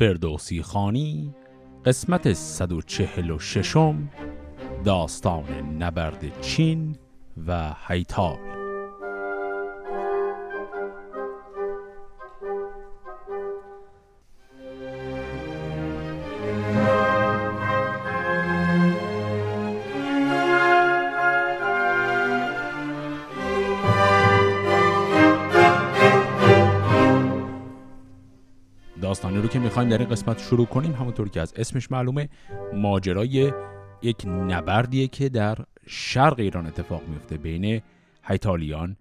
فردوسی خانی قسمت 146 داستان نبرد چین و هیتال در این قسمت شروع کنیم. همونطور که از اسمش معلومه ماجرای یک نبردیه که در شرق ایران اتفاق میفته بین هیتالیان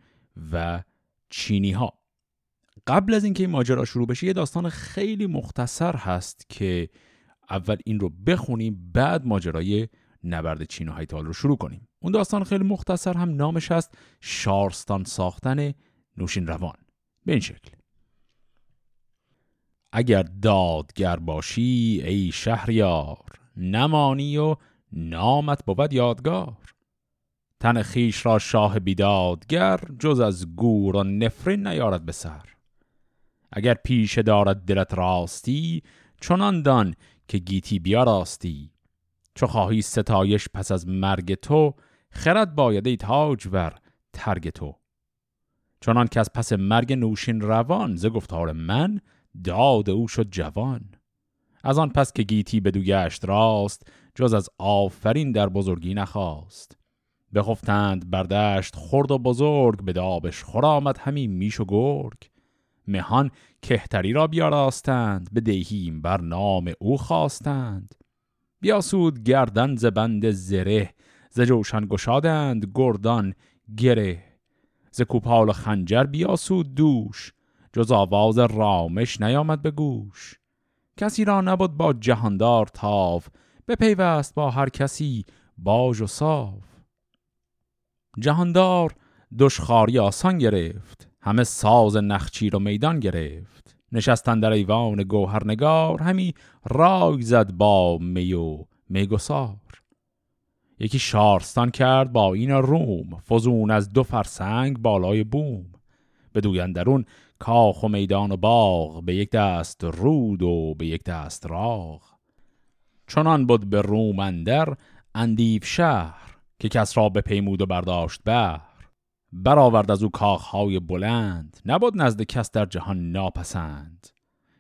و چینی ها قبل از اینکه این ماجرا شروع بشه یه داستان خیلی مختصر هست که اول این رو بخونیم بعد ماجرای نبرد چین و هیتال رو شروع کنیم. اون داستان خیلی مختصر هم نامش هست شارستان ساختن نوشین روان. به این شکل. اگر دادگر باشی ای شهریار نمانی و نامت بود یادگار. تن خیش را شاه بیدادگر جز از گور و نفرین نیارد به سر. اگر پیش دارد دلت راستی چنان دان که گیتی بیا راستی چو خواهی ستایش پس از مرگ تو خرد باید ای تاجور ترگ تو. چنان که از پس مرگ نوشین روان ز گفتار من داد او شد جوان. از آن پس که گیتی بدو گشت راست جز از آفرین در بزرگی نخواست. بخفتند بردشت خرد و بزرگ به دابش خرامد همی میش و گرگ. مهان کهتری را بیاراستند به دهیم بر نام او خواستند. بیاسود گردن ز بند زره ز جوشن گشادند گردان گره. ز کوپال خنجر بیاسود دوش جز آواز رامش نیامد به گوش. کسی را نبود با جهاندار تاو بپیوست با هر کسی باج و صاف. جهاندار دشخاری آسان گرفت همه ساز نخچیر و میدان گرفت. نشستن در ایوان گوهرنگار همی رای زد با می و میگسار. یکی شارستان کرد با این روم فزون از دو فرسنگ بالای بوم. بدویندرون کاخ و میدان و باغ به یک دست رود و به یک دست راغ. چنان بود به روم اندر شهر که کس را به پیمود و برداشت بر برآورد از او کاخهای بلند نبود نزد کس در جهان ناپسند.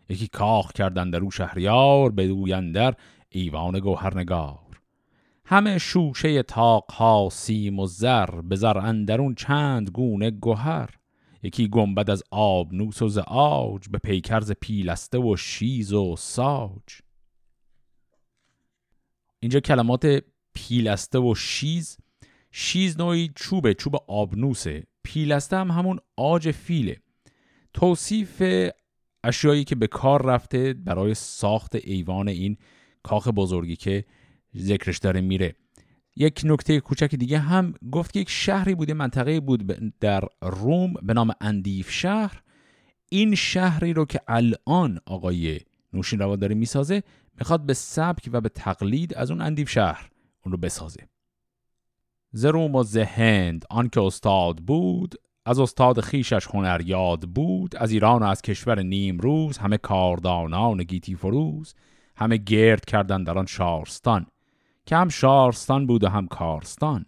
یکی کاخ کردن در او شهریار بدویندر ایوان گوهرنگار. همه شوشه تاقها سیم و زر به زر اندرون چند گونه گوهر. یکی گنبد از آبنوس و ز آج به پیکرز پیلسته و شیز و ساج. اینجا کلمات پیلسته و شیز شیز نوعی چوبه چوب آبنوسه. پیلسته هم همون آج فیله. توصیف اشیایی که به کار رفته برای ساخت ایوان این کاخ بزرگی که ذکرش داره میره. یک نکته کوچک دیگه هم گفت که یک شهری بوده منطقه بود در روم به نام اندیف شهر. این شهری رو که الان آقای نوشین روا داره می‌سازه می‌خواد به سبک و به تقلید از اون اندیف شهر اون رو بسازه. ز روم و ز آن که استاد بود از استاد خیشش هنر یاد بود از ایران و از کشور نیم روز همه کاردانان گیتی فروز همه گرد کردن در آن شارستان. که هم شارستان بود و هم کارستان.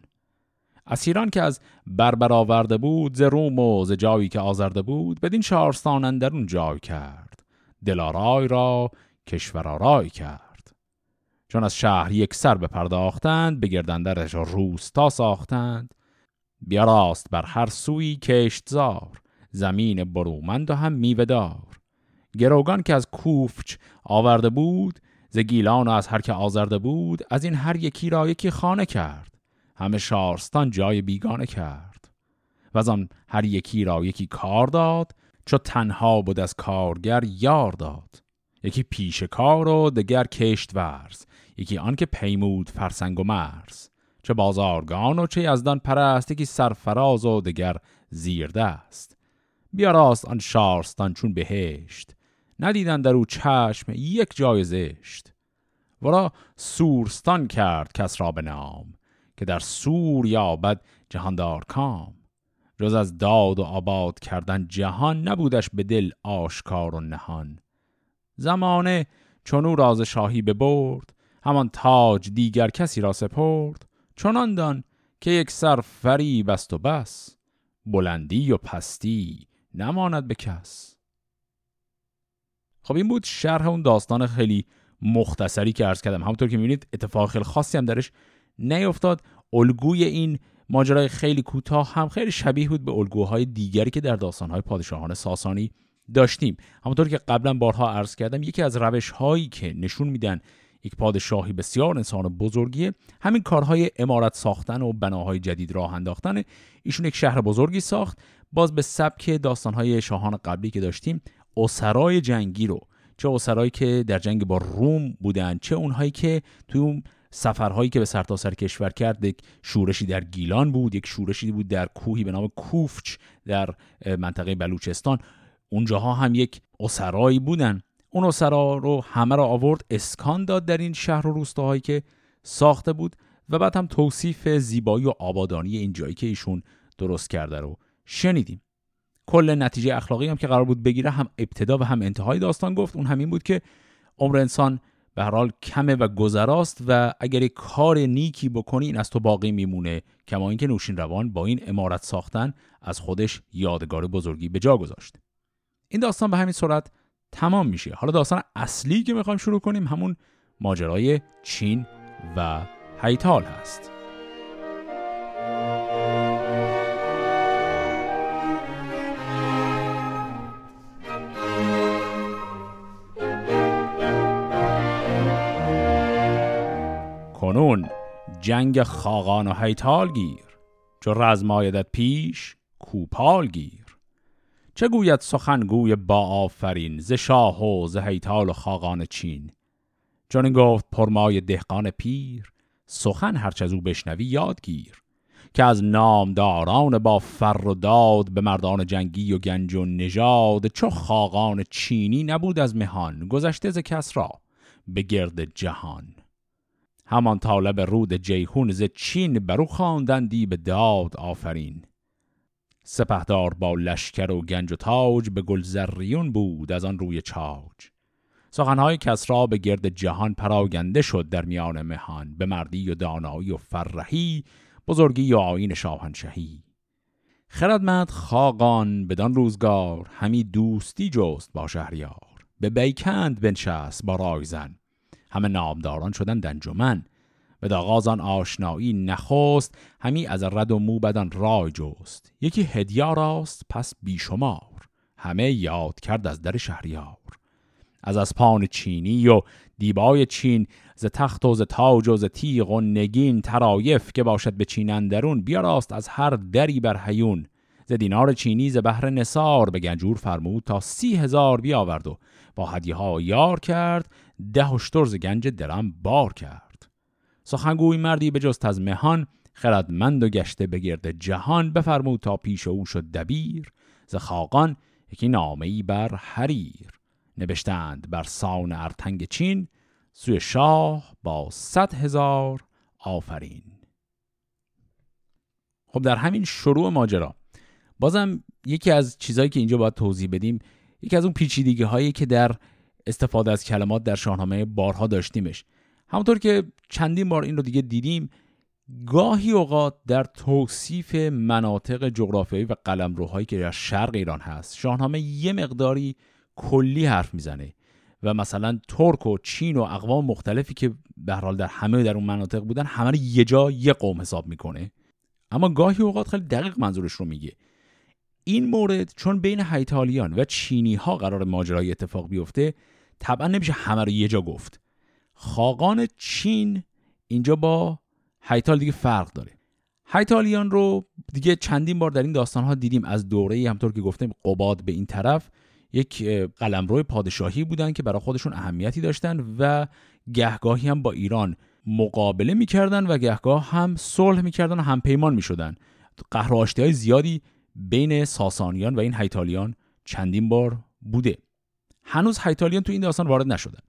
اسیران که از بربر آورده بود ز روم و ز جایی که آزرده بود بدین شارستان اندرون جای کرد. دلارای را کشور آرای کرد. چون از شهر یک سر بپرداختند به گردندرش روستا ساختند. بیا راست بر هر سوی کشتزار زمین برومند و هم میوهدار گروگان که از کوفچ آورده بود ز گیلان و از هر که آزرده بود از این هر یکی را یکی خانه کرد. همه شارستان جای بیگانه کرد. و از آن هر یکی را یکی کار داد چو تنها بود از کارگر یار داد. یکی پیش کار و دگر کشت ورز یکی آن که پیمود فرسنگ و مرز. چه بازارگان و چه یزدان پرست یکی سرفراز و دگر زیرده است بیا راست آن شارستان چون بهشت. ندیدن در او چشم یک جای زشت. ورا سورستان کرد کس را به نام که در سور یابد جهاندار کام. جز از داد و آباد کردن جهان نبودش به دل آشکار و نهان. زمانه چون راز شاهی ببرد همان تاج دیگر کسی را سپرد. چنان دان که یک سر فریب است و بس بلندی و پستی نماند به کس. خب این بود شرح اون داستان خیلی مختصری که عرض کردم. همونطور که می‌بینید اتفاق خیلی خاصی هم درش نیفتاد. الگوی این ماجرای خیلی کوتاه هم خیلی شبیه بود به الگوهای دیگری که در داستانهای پادشاهان ساسانی داشتیم. همونطور که قبلا بارها عرض کردم یکی از روش هایی که نشون میدن یک پادشاهی بسیار انسان بزرگیه همین کارهای امارت ساختن و بناهای جدید راه انداختن. ایشون یک شهر بزرگی ساخت. باز به سبک داستانهای شاهان قبلی که داشتیم اسرای جنگی رو چه اسرایی که در جنگ با روم بودن چه اونهایی که توی اون سفرهایی که به سرتاسر سر کشور کرد یک شورشی در گیلان بود یک شورشی بود در کوهی به نام کوفچ در منطقه بلوچستان. اونجاها هم یک اسرایی بودن. اون اسرا رو همه را آورد اسکان داد در این شهر و روستاهایی که ساخته بود و بعد هم توصیف زیبایی و آبادانی این جایی که ایشون درست کرده رو شنیدیم. کل نتیجه اخلاقی هم که قرار بود بگیره هم ابتدا و هم انتهای داستان گفت. اون همین بود که عمر انسان به هر حال کمه و گذراست و اگر کار نیکی بکنی این از تو باقی میمونه. کما اینکه نوشین روان با این امارت ساختن از خودش یادگار بزرگی به جا گذاشت. این داستان به همین صورت تمام میشه. حالا داستان اصلی که می‌خوایم شروع کنیم همون ماجرای چین و هیتال هست. کنون جنگ خاقان و هیتال گیر چو رزمایدت پیش کوپال گیر. چه گوید سخنگوی با آفرین ز شاه و ز هیتال و خاقان چین؟ چون گفت پرمای دهقان پیر سخن هرچه از او بشنوی یادگیر که از نامداران با فر و داد به مردان جنگی و گنج و نژاد چو خاقان چینی نبود از مهان گذشته ز کس را به گرد جهان. همان طالب رود جیهون ز چین برو خواندندی به داد آفرین. سپهدار با لشکر و گنج و تاج به گلزریون بود از آن روی چاج. سخنهای کسرا به گرد جهان پراگنده شد در میان مهان به مردی و دانایی و فرهی بزرگی و آین شاهنشهی خردمند خاقان بدان روزگار همی دوستی جست با شهریار. به بیکند بنشست با رایزن. همه نامداران شدند انجمن. بد آغاز از آن آشنایی نخست همی از رد و موبدان رای جست. یکی هدیه آراست پس بیشمار. همه یاد کرد از در شهریار. از اسپان چینی و دیبای چین ز تخت و ز تاج و ز تیغ و نگین طرایف که باشد به چین اندرون بیاراست از هر دری بر هیون. ز دینار چینی ز بهر نثار به گنجور فرمود تا سی هزار بیاورد و با هدیه ها یار کرد. ده اشتر گنج درم بار کرد. سخنگوی مردی به جست از مهان خردمند و گشته به گرد جهان بفرمود تا پیش او شد دبیر. ز خاقان یکی نامه ای بر حریر. نوشتند بر سان ارتنگ چین سوی شاه با صد هزار آفرین. خب در همین شروع ماجرا بازم یکی از چیزهایی که اینجا باید توضیح بدیم یکی از اون پیچیدگی هایی که در استفاده از کلمات در شاهنامه بارها داشتیمش. همونطور که چندین بار این رو دیگه دیدیم گاهی اوقات در توصیف مناطق جغرافیایی و قلمروهایی که در شرق ایران هست شاهنامه یه مقداری کلی حرف می‌زنه و مثلا ترک و چین و اقوام مختلفی که به حال در همه در اون مناطق بودن همه رو یه جا یه قوم حساب می‌کنه. اما گاهی اوقات خیلی دقیق منظورش رو میگه. این مورد چون بین هیتالیان و چینی ها قرار ماجرای اتفاق بیفته طبعا نمیشه همه رو یه جا گفت. خاقان چین اینجا با هیتال دیگه فرق داره. هیتالیان رو دیگه چندین بار در این داستان ها دیدیم. از دوره همطور که گفتیم قباد به این طرف یک قلمرو پادشاهی بودن که برای خودشون اهمیتی داشتن و گهگاهی هم با ایران مقابله می‌کردن و گهگاه هم صلح می‌کردن و هم پیمان می‌شدن. قهر های زیادی بین ساسانیان و این هیتالیان چندین بار بوده. هنوز هیتالیان تو این داستان وارد نشدن.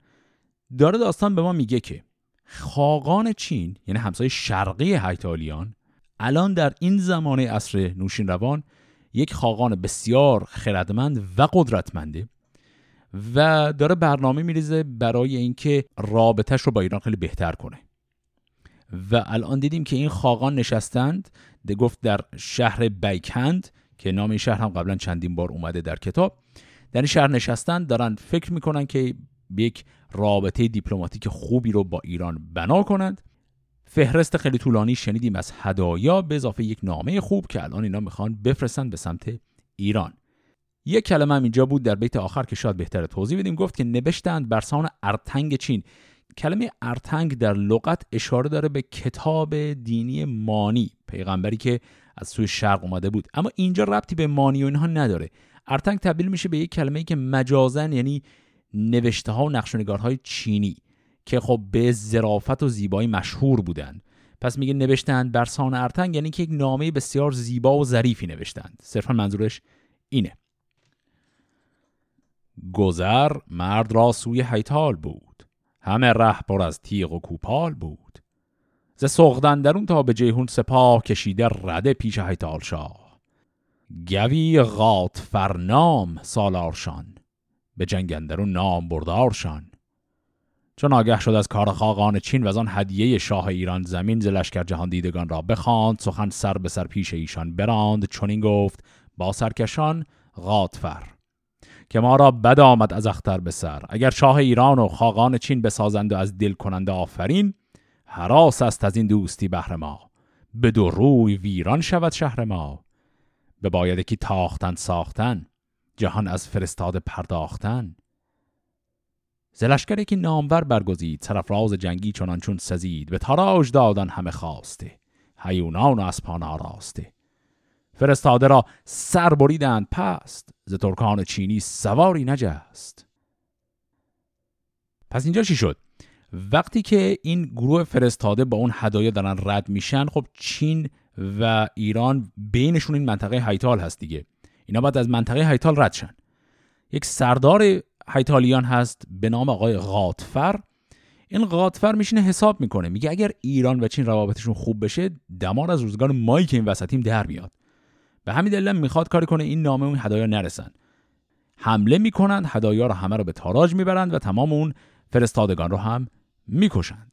داره داستان به ما میگه که خاقان چین یعنی همسایه شرقی هیتالیان الان در این زمانه عصر نوشین روان یک خاقان بسیار خردمند و قدرتمنده و داره برنامه میریزه برای اینکه رابطهش رو با ایران خیلی بهتر کنه. و الان دیدیم که این خاقان نشستند ده گفت در شهر بیکند که نام این شهر هم قبلا چندین بار اومده در کتاب. این شهر نشستند دارن فکر می‌کنن که یک رابطه دیپلماتیک خوبی رو با ایران بنا کنند. فهرست خیلی طولانی شنیدیم از هدایا به اضافه یک نامه خوب که الان اینا می‌خوان بفرستن به سمت ایران. یک کلمه هم اینجا بود در بیت آخر که شاید بهتر توضیح بدیم. گفت که نوشتند برسان ارتنگ چین. کلمه ارتنگ در لغت اشاره داره به کتاب دینی مانی پیغمبری که از سوی شرق اومده بود. اما اینجا ربطی به مانی و اینها نداره. ارتنگ تبدیل میشه به یک کلمه که مجازاً یعنی نوشته ها و نقش های چینی که خب به ظرافت و زیبایی مشهور بودند. پس میگه نوشتند برسان ارتنگ یعنی که یک نامه بسیار زیبا و ظریفی نوشتند صرفا منظورش اینه. گذر مرد را سوی حیتال بود. همه ره پر از تیغ و کوپال بود. ز سغدن درون تا به جیهون سپاه کشیده رده پیش حیتال شاه. گوی غات فرنام سالارشان به جنگندرون نام بردارشان چون آگه شد از کار خاقان چین و از آن هدیه شاه ایران زمین ز لشکر جهان دیدگان را بخواند سخن سر به سر پیش ایشان براند. چون این گفت با سرکشان غاتفر که ما را بد آمد از اختر به سر. اگر شاه ایران و خاقان چین بسازند و از دل کننده آفرین حراس است از این دوستی بهر ما. به دو روی ویران شود شهر ما. به باید که تاختن ساختن جهان از فرستاده پرداختن. زلشکری که نامور برگزید سرفراز جنگی چنان چون سزید به تاراج دادن همه خواسته. هیونان و اسپان آراسته. فرستاده را سر بریدند پست. ز ترکان چینی سواری نجست. پس اینجا چی شد؟ وقتی که این گروه فرستاده با اون هدایا دارن رد میشن خب چین و ایران بینشون این منطقه هایتال هست دیگه. اینا باید از منطقه هایتال رد شن. یک سردار هایتالیان هست به نام آقای غاتفر این غاتفر میشینه حساب می‌کنه. میگه اگر ایران و چین روابطشون خوب بشه دمار از روزگار مایی که این وسطیم در میاد. به همین دلیل می‌خواد کاری کنه این نامه اون هدایا نرسن. حمله می‌کنند هدایا رو همه رو به تاراج می‌برند و تمام اون فرستادگان رو هم می‌کشند.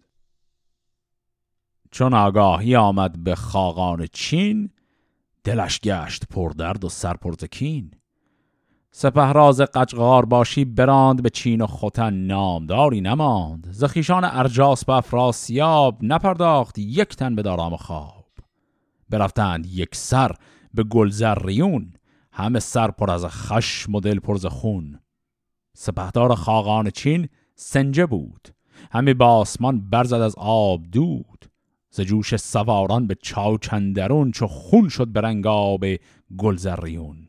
چون آگاهی آمد به خاقان چین دلش گشت پردرد و سرپرزکین سپهراز قجقار باشی براند به چین و خوتن نامداری نماند. زخیشان ارجاس به افراسیاب نپرداخت یک تن به دارام خواب. برفتند یک سر به گلزریون همه سر پر از خشم و دل پر خون. سپهدار خاقان چین سنجه بود همه با آسمان برزد از آب دود. ز جوش سواران به چاو چندرون چو خون شد به رنگ آب گلزریون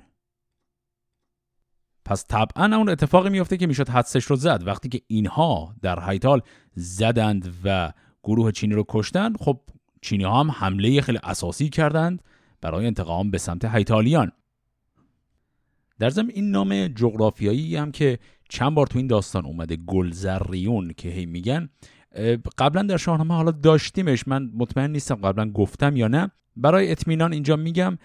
پس طبعا اون اتفاقی میفته که می‌شد حدسش رو زد. وقتی که اینها در هایتال زدند و گروه چینی رو کشتند خب چینی ها هم حمله خیلی اساسی کردند برای انتقام به سمت هایتالیان در ضمن این نام جغرافیایی هم که چند بار تو این داستان اومده گلزریون که هی میگن قبلا در شاهنامه حالا داشتیمش. من مطمئن نیستم قبلا گفتم یا نه. برای اطمینان اینجا میگم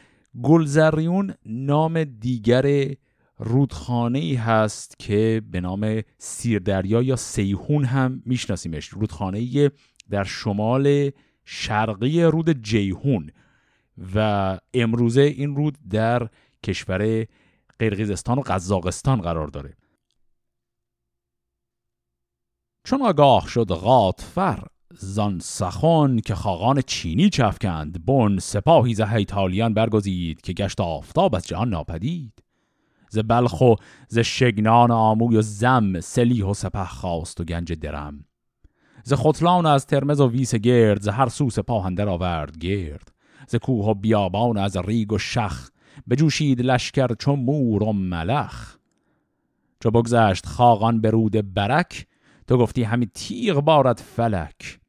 گلزریون نام دیگر رودخانه ای هست که به نام سیردریا یا سیهون هم میشناسیمش. رودخانه در شمال شرقی رود جیهون و امروزه این رود در کشور قرقیزستان و قزاقستان قرار داره. چون آگاه شد غاتفر زان سخن که خاقان چینی چفکند بن سپاهی ز هیتالیان برگزید که گشت آفتاب از جهان ناپدید. ز بلخ و ز شگنان آموی و زم سلیح و سپه خواست و گنج درم. ز خطلان از ترمز و ویس گرد ز هر سو سپاهنده آورد گرد. ز کوه و بیابان از ریگ و شخ بجوشید لشکر چون مور و ملخ. چو بگذشت خاقان به رود برک تو گفتی همی تیغ بارد فلک.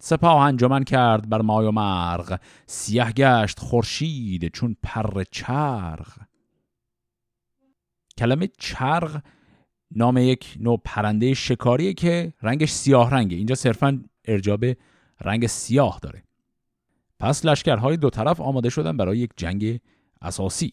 سپاه انجمن کرد بر مای و مرغ. سیه گشت خورشید چون پر چرغ. کلمه چرغ نام یک نوع پرنده شکاریه که رنگش سیاه رنگه. اینجا صرفا ارجاب رنگ سیاه داره. پس لشکرهای دو طرف آماده شدن برای یک جنگ اساسی.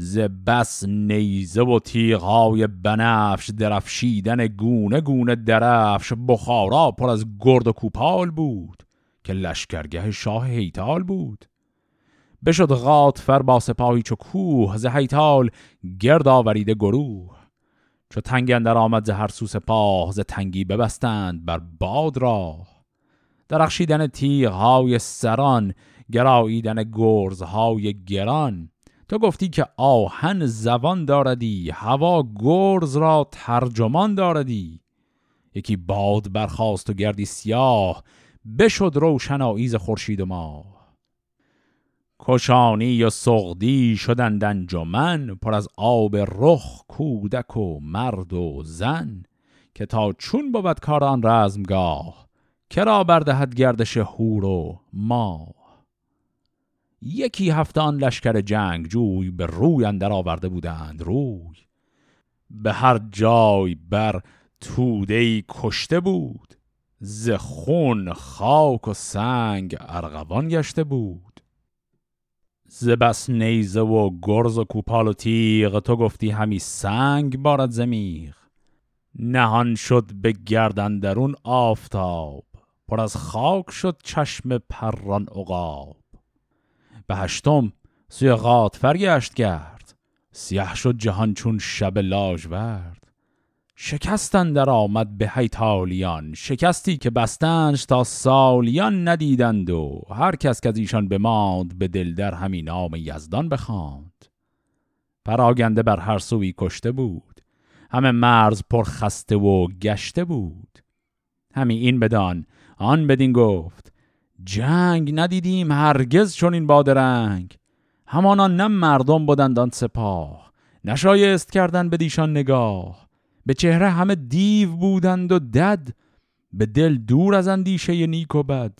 ز بس نیزه و تیغهای بنفش درفشیدن گونه گونه درفش بخارا پر از گرد و کوپال بود که لشکرگه شاه هیتال بود. بشد غاطفر با سپاهی چو کوه ز هیتال گرد آوریده گروه. چو تنگ اندر آمد ز هر سو سپاه ز تنگی ببستند بر باد راه. درخشیدن تیغهای سران گراییدن گرزهای گران. تو گفتی که آهن زبان داردی هوا گرز را ترجمان داردی. یکی باد برخواست و گردی سیاه بشد روشنایی ز خورشید و ماه. کشانی و سغدی شدند انجمن پر از آب رخ کودک و مرد و زن که تا چون بود کاران رزمگاه کرا بردهد گردش هور و ماه. یکی هفته آن لشکر جنگ جوی به روی اندر آورده بودند روی. به هر جای بر توده کشته بود ز خون خاک و سنگ ارغوان گشته بود. ز بس نیزه و گرز و کوپال و تیغ تو گفتی همی سنگ بارد زمیغ نهان شد به گردن درون آفتاب پر از خاک شد چشم پران عقاب. به هشتم سوی غاطفر گشت گرد سیاه شد جهان چون شب لاژورد. شکستن در آمد به هیتالیان شکستی که بستنش تا سالیان ندیدند و هر کس که از ایشان بماند به دل در همین نام یزدان بخواند. پراگنده بر هر سوی کشته بود همه مرز پر خسته و گشته بود. همی این بدان آن بدین گفت جنگ ندیدیم هرگز چون این بادرنگ. همانا نه مردم بودند آن سپاه. نشایست کردن به دیشان نگاه. به چهره همه دیو بودند و دد. به دل دور از اندیشه نیک و بد.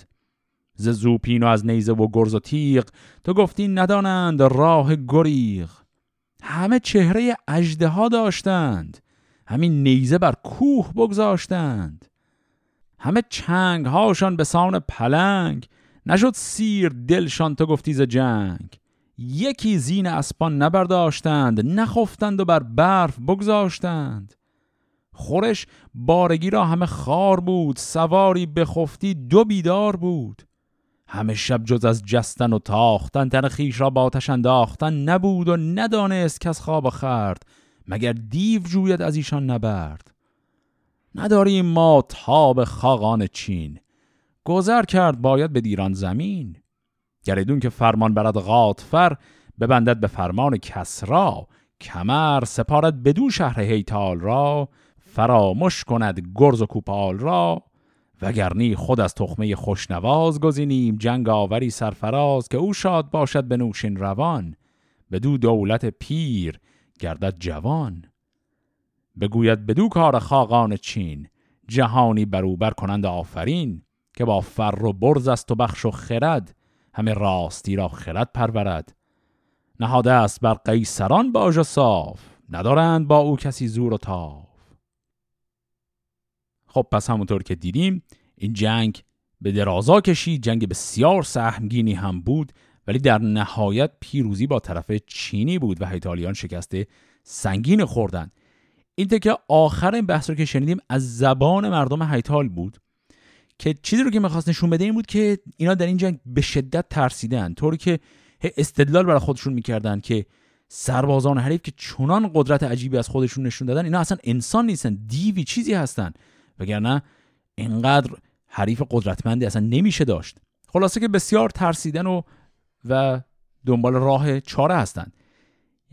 ز زوپین و از نیزه و گرز و تیغ. تو گفتی ندانند راه گریغ. همه چهره اجده ها داشتند. همین نیزه بر کوه بگذاشتند. همه چنگ هاشان به سان پلنگ. نشد سیر دلشان تو گفتی ز جنگ. یکی زین اسپان نبرداشتند نخفتند و بر برف بگذاشتند. خورش بارگی را همه خار بود سواری بخفتی دو بیدار بود. همه شب جز از جستن و تاختن تن خیش را با آتش انداختن نبود و ندانست کس خواب خرد مگر دیو جوید از ایشان نبرد. نداریم ما تاب خاقان چین. گذر کرد باید به دیران زمین. گریدون که فرمان برد غاطفر ببندد به فرمان کسرا کمر سپارد بدو شهر هیتال را. فراموش کند گرز و کوپال را. وگرنی خود از تخمه خوشنواز گزینیم. جنگ آوری سرفراز که او شاد باشد به نوشین روان. بدو دولت پیر گردد جوان. بگوید بدو کار خاقان چین جهانی بروبر کنند آفرین که با فر و برز است و بخش و خرد همه راستی را خرد پرورد. نهاده است بر قیصران باج و صاف ندارند با او کسی زور و تاف. خب پس همونطور که دیدیم این جنگ به درازا کشید جنگ بسیار سهمگینی هم بود ولی در نهایت پیروزی با طرف چینی بود و ایتالیان شکست سنگین خوردن این تکه آخر این بحث رو که شنیدیم از زبان مردم هیتال بود که چیزی رو که می‌خواست نشون بده این بود که اینا در این جنگ به شدت ترسیدن طوری که استدلال برای خودشون می‌کردن که سربازان حریف که چنان قدرت عجیبی از خودشون نشون دادن اینا اصلا انسان نیستن دیوی چیزی هستن. وگرنه اینقدر حریف قدرتمندی اصلا نمیشه داشت. خلاصه که بسیار ترسیدن و و دنبال راه چاره هستند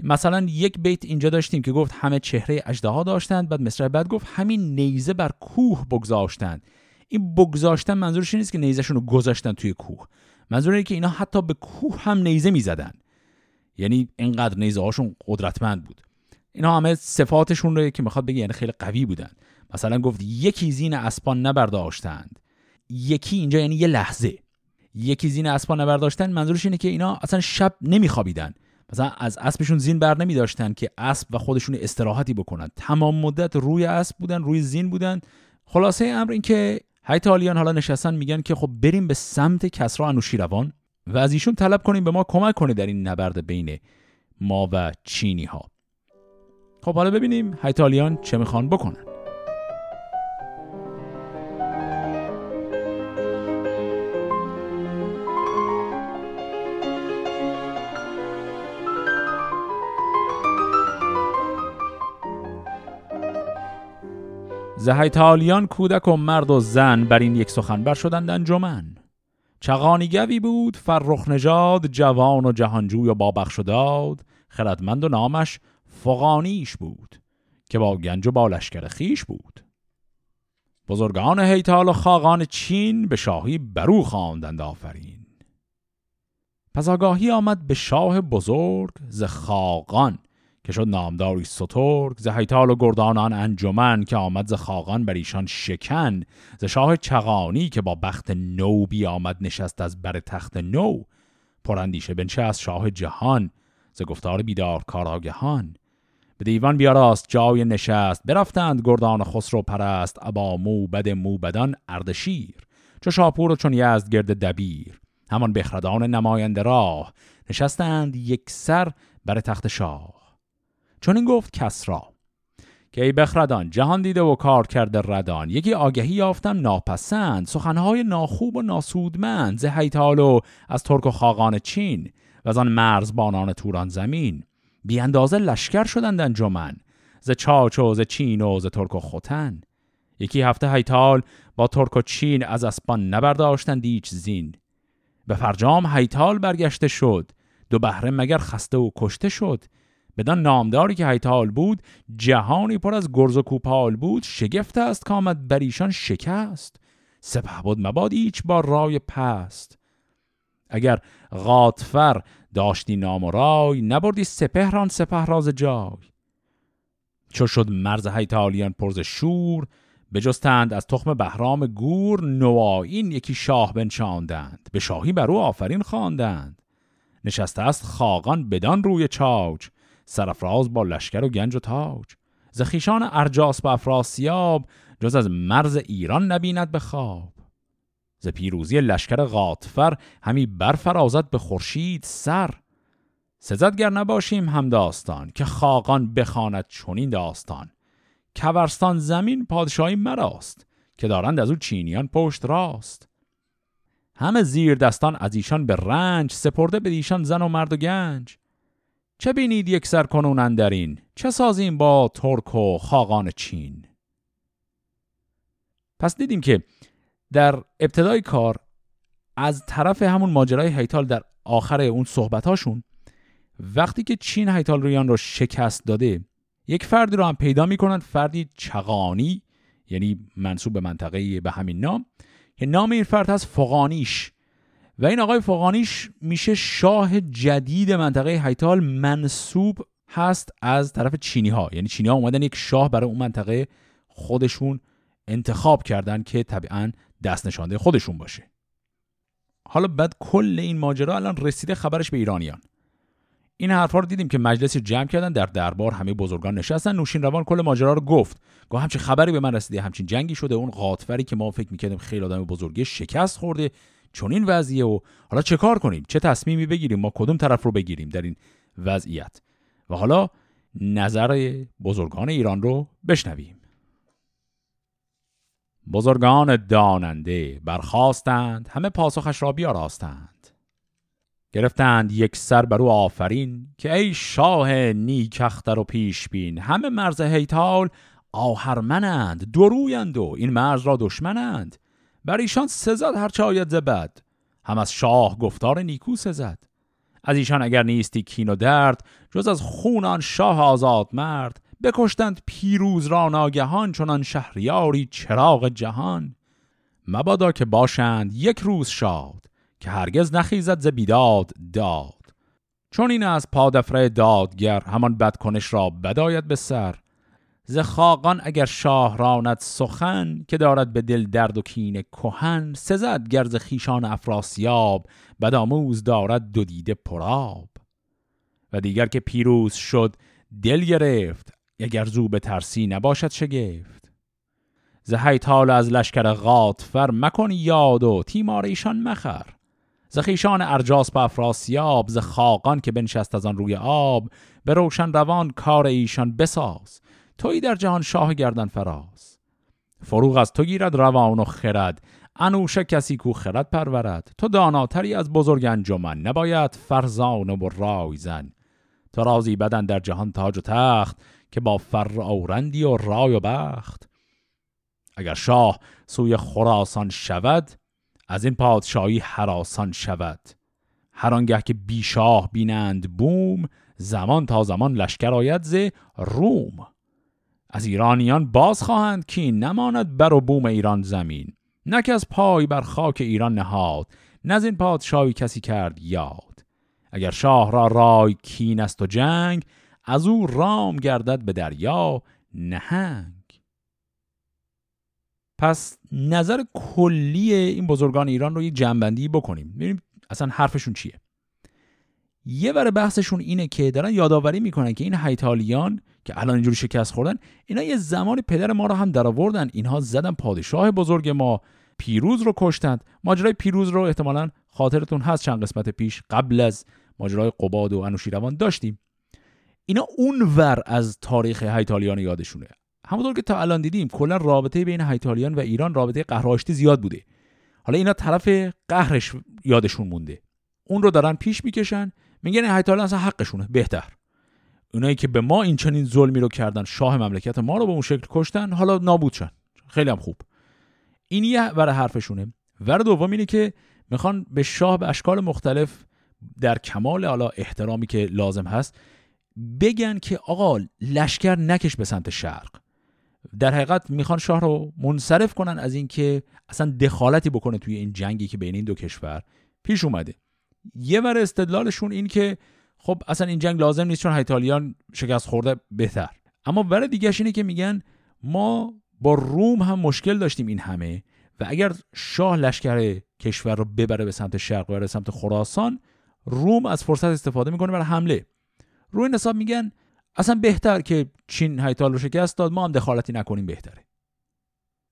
مثلا یک بیت اینجا داشتیم که گفت همه چهره اجدها داشتند بعد مصرع بعد گفت همین نیزه بر کوه بگذاشتند. این بگذاشتن منظورش نیست که نیزهشون رو گذاشتن توی کوه. منظور اینه که اینا حتی به کوه هم نیزه می‌زدن. یعنی اینقدر نیزه هاشون قدرتمند بود. اینا همه صفاتشون رو که می‌خواد بگه یعنی خیلی قوی بودن. مثلا گفت یکی زین اسپان نبرداشتند. یکی اینجا یعنی یه لحظه. یکی زین اسپان نبرداشتن منظورش اینه که اینا اصلا شب نمیخوابیدن. مثلا از اسبشون زین بر نمی داشتن که اسب و خودشون استراحتی بکنن. تمام مدت روی اسب بودن روی زین بودن. خلاصه امر این که هیتالیان حالا نشستن میگن که خب بریم به سمت کسرا انوشیروان و از ایشون طلب کنیم به ما کمک کنه در این نبرد بین ما و چینی ها خب حالا ببینیم هیتالیان چه می‌خوان بکنن. زهیتالیان کودک و مرد و زن بر این یک سخنبر شدند انجمن. چغانیگوی بود فرخ نژاد جوان و جهانجوی و بابخش داد. خردمند و نامش فقانیش بود که با گنج و با لشکر خیش بود. بزرگان هیتال و خاقان چین به شاهی برو خواندند آفرین. پس آگاهی آمد به شاه بزرگ ز خاقان. که شد نامداری سترگ ز هیتال و گردانان انجمن که آمد ز خاقان بر ایشان شکن ز شاه چغانی که با بخت نو بی آمد نشست از بر تخت نو پراندیشه بنشست شاه جهان ز گفتار بیدار کاراگهان. به دیوان بیاراست جای نشست برفتند گردان خسرو پرست ابا موبد موبدان اردشیر چو شاپور و چون یزد گرد دبیر. همان بخردان نماینده راه نشستند یک سر بر تخت شاه. چون این گفت کسرا که ای بخردان جهان دیده و کار کرده ردان یکی آگهی یافتم ناپسند سخنهای ناخوب و ناسودمند ز و از ترک و خاقان چین و از آن مرزبانان توران زمین بی اندازه لشکر شدند انجمن ز چاچ و ز چین و ز ترک و ختن یکی هفته هیتال با ترک و چین از اسپان نبرداشتند هیچ زین به فرجام هیتال برگشته شد دو بهره مگر خسته و کشته شد بدان نامداری که هیتال بود جهانی پر از گرز و کوپال بود شگفت است که آمد بر ایشان شکست. سپه بود مباد ایچ با رای پست. اگر غاطفر داشتی نام و رای نبردی سپهران سپه راز جای. چو شد مرز هیتالیان پرز شور بجستند از تخم بهرام گور نوائین یکی شاه بنشاندند به شاهی بر او آفرین خواندند. نشسته است خاقان بدان روی چاوچ سرفراز با لشکر و گنج و تاج. زخیشان ارجاس به افراسیاب جز از مرز ایران نبیند به خواب. ز پیروزی لشکر غاطفر همی برفرازد به خورشید سر. سزدگر نباشیم هم داستان که خاقان بخواند چنین داستان. کورستان زمین پادشاهی مراست که دارند از او چینیان پشت راست. همه زیر دستان از ایشان به رنج سپرده به ایشان زن و مرد و گنج. چه بینید یک سر کنون این؟ چه سازیم با ترک و خاقان چین؟ پس دیدیم که در ابتدای کار از طرف همون ماجرای هیتال در آخر اون صحبتاشون وقتی که چین هیتال رویان رو شکست داده یک فردی رو هم پیدا می‌کنن فردی چغانی یعنی منصوب به منطقه به همین نام که نام این فرد هست فقانیش و این آقای فقانیش میشه شاه جدید منطقه هیتال منصوب هست از طرف چینی ها یعنی چینی ها اومدن یک شاه برای اون منطقه خودشون انتخاب کردن که طبعا دست نشانده خودشون باشه. حالا بعد کل این ماجرا الان رسیده خبرش به ایرانیان. این حرفا رو دیدیم که مجلسی جمع کردن در دربار همه بزرگان نشستن. نوشین روان کل ماجرا رو گفت. گفت همچین خبری به من رسیده همچین جنگی شده. اون قاطفری که ما فکر می‌کردیم خیلی آدم بزرگی شکست خورده. چون این وضعیه و حالا چه کار کنیم؟ چه تصمیمی بگیریم؟ ما کدوم طرف رو بگیریم در این وضعیت؟ و حالا نظر بزرگان ایران رو بشنویم. بزرگان داننده برخواستند همه پاسخش را بیاراستند. گرفتند یک سر بر او آفرین که ای شاه نیکختر و پیش بین همه مرز هیتال آهرمنند درویند و این مرز را دشمنند. بر ایشان سزد هرچه آید زبد هم از شاه گفتار نیکو سزد. از ایشان اگر نیستی کین و درد جز از خونان شاه آزاد مرد. بکشتند پیروز را ناگهان چنان شهریاری چراغ جهان. مبادا که باشند یک روز شاد که هرگز نخیزد ز بیداد داد. چون این از پادفره دادگر همان بدکنش را بداید به سر. ز خاقان اگر شاه راند سخن که دارد به دل درد و کین کهن سزد گرز خیشان افراسیاب بدآموز دارد دو دیده پراب و دیگر که پیروز شد دل گرفت اگر زو به ترسی نباشد شگفت. ز هیتال از لشکر غاطفر مکن یاد و تیمار ایشان مخر. ز خیشان ارجاس به افراسیاب ز خاقان که بنشست از آن روی آب به روشن روان کار ایشان بساز. توی در جهان شاه گردن فراز. فروغ از تو گیرد روان و خرد. انوشه کسی کو خرد پرورد. تو داناتری از بزرگ انجمن. نباید فرزان و رای زن. تو رازی بدن در جهان تاج و تخت که با فر اورندی و رای و بخت. اگر شاه سوی خراسان شود از این پادشاهی حراسان شود. هر آنگه که بی شاه بینند بوم زمان تا زمان لشکر آید ز روم. از ایرانیان باز خواهند که نماند بر و بوم ایران زمین نه از پای بر خاک ایران نهاد نه این پادشاهی کسی کرد یاد. اگر شاه را رای کین است و جنگ از او رام گردد به دریا نهنگ. پس نظر کلی این بزرگان ایران رو یک جنبندی بکنیم. ببینیم اصلا حرفشون چیه. یه ور بحثشون اینه که دارن یادآوری می‌کنن که این هیتالیان که الان اینجوری شکست خوردن اینا یه زمانی پدر ما رو هم درآوردن اینها زدن پادشاه بزرگ ما پیروز رو کشتند. ماجرای پیروز رو احتمالا خاطرتون هست چند قسمت پیش قبل از ماجرای قباد و انوشیروان داشتیم. اینا اون ور از تاریخ هیتالیان یادشونه. همونطور که تا الان دیدیم کلا رابطه بین هیتالیان و ایران رابطه قهرآشتی زیاد بوده. حالا اینا طرف قهرش یادشون مونده. اون رو دارن پیش می‌کشن میگن هیتالیان اصلا حقشونه بهتر. اونایی که به ما این چنین ظلمی رو کردن شاه مملکت ما رو به اون شکل کشتن حالا نابود شن خیلی هم خوب. این یه ور حرفشونه. ور دوم اینه که می‌خوان به شاه به اشکال مختلف در کمال حالا احترامی که لازم هست بگن که آقا لشکر نکش به سمت شرق. در حقیقت می‌خوان شاه رو منصرف کنن از اینکه اصلا دخالتی بکنه توی این جنگی که بین این دو کشور پیش اومده. یه ور استدلالشون این که خب اصلا این جنگ لازم نیست چون ایتالیان شکست خورده بهتر. اما ور دیگهش اینه که میگن ما با روم هم مشکل داشتیم این همه و اگر شاه لشکر کشور رو ببره به سمت شرق و به سمت خراسان روم از فرصت استفاده می‌کنه برای حمله. روی این حساب میگن اصلا بهتر که چین هایتال رو شکست داد ما هم دخالتی نکنیم بهتره.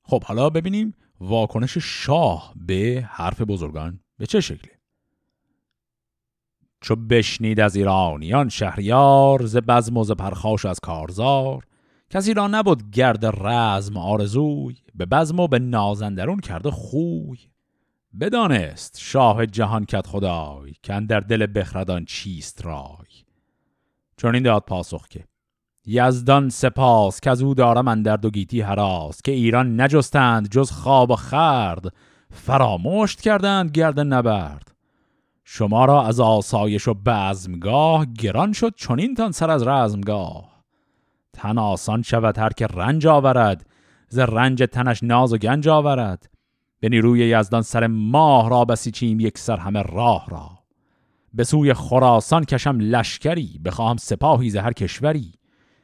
خب حالا ببینیم واکنش شاه به حرف بزرگان به چه شکله چو بشنید از ایرانیان شهریار ز بزم و ز پرخاش از کارزار. کسی را نبود گرد رزم آرزوی به بزم و به نازندرون کرده خوی. بدانست شاه جهان کت خدای که در دل بخردان چیست رای. چون این داد پاسخ که یزدان سپاس که از او دارم اندر دو گیتی هراس که ایران نجستند جز خواب و خرد. فراموشت کردند گرد نبرد. شما را از آسایش و بزمگاه گران شد چون تان سر از رزمگاه. تن آسان شود هر که رنج آورد ز رنج تنش ناز و گنج آورد. به نیروی یزدان سر ماه را بسیچیم یک سر همه راه را. به سوی خراسان کشم لشکری بخواهم سپاهی ز هر کشوری.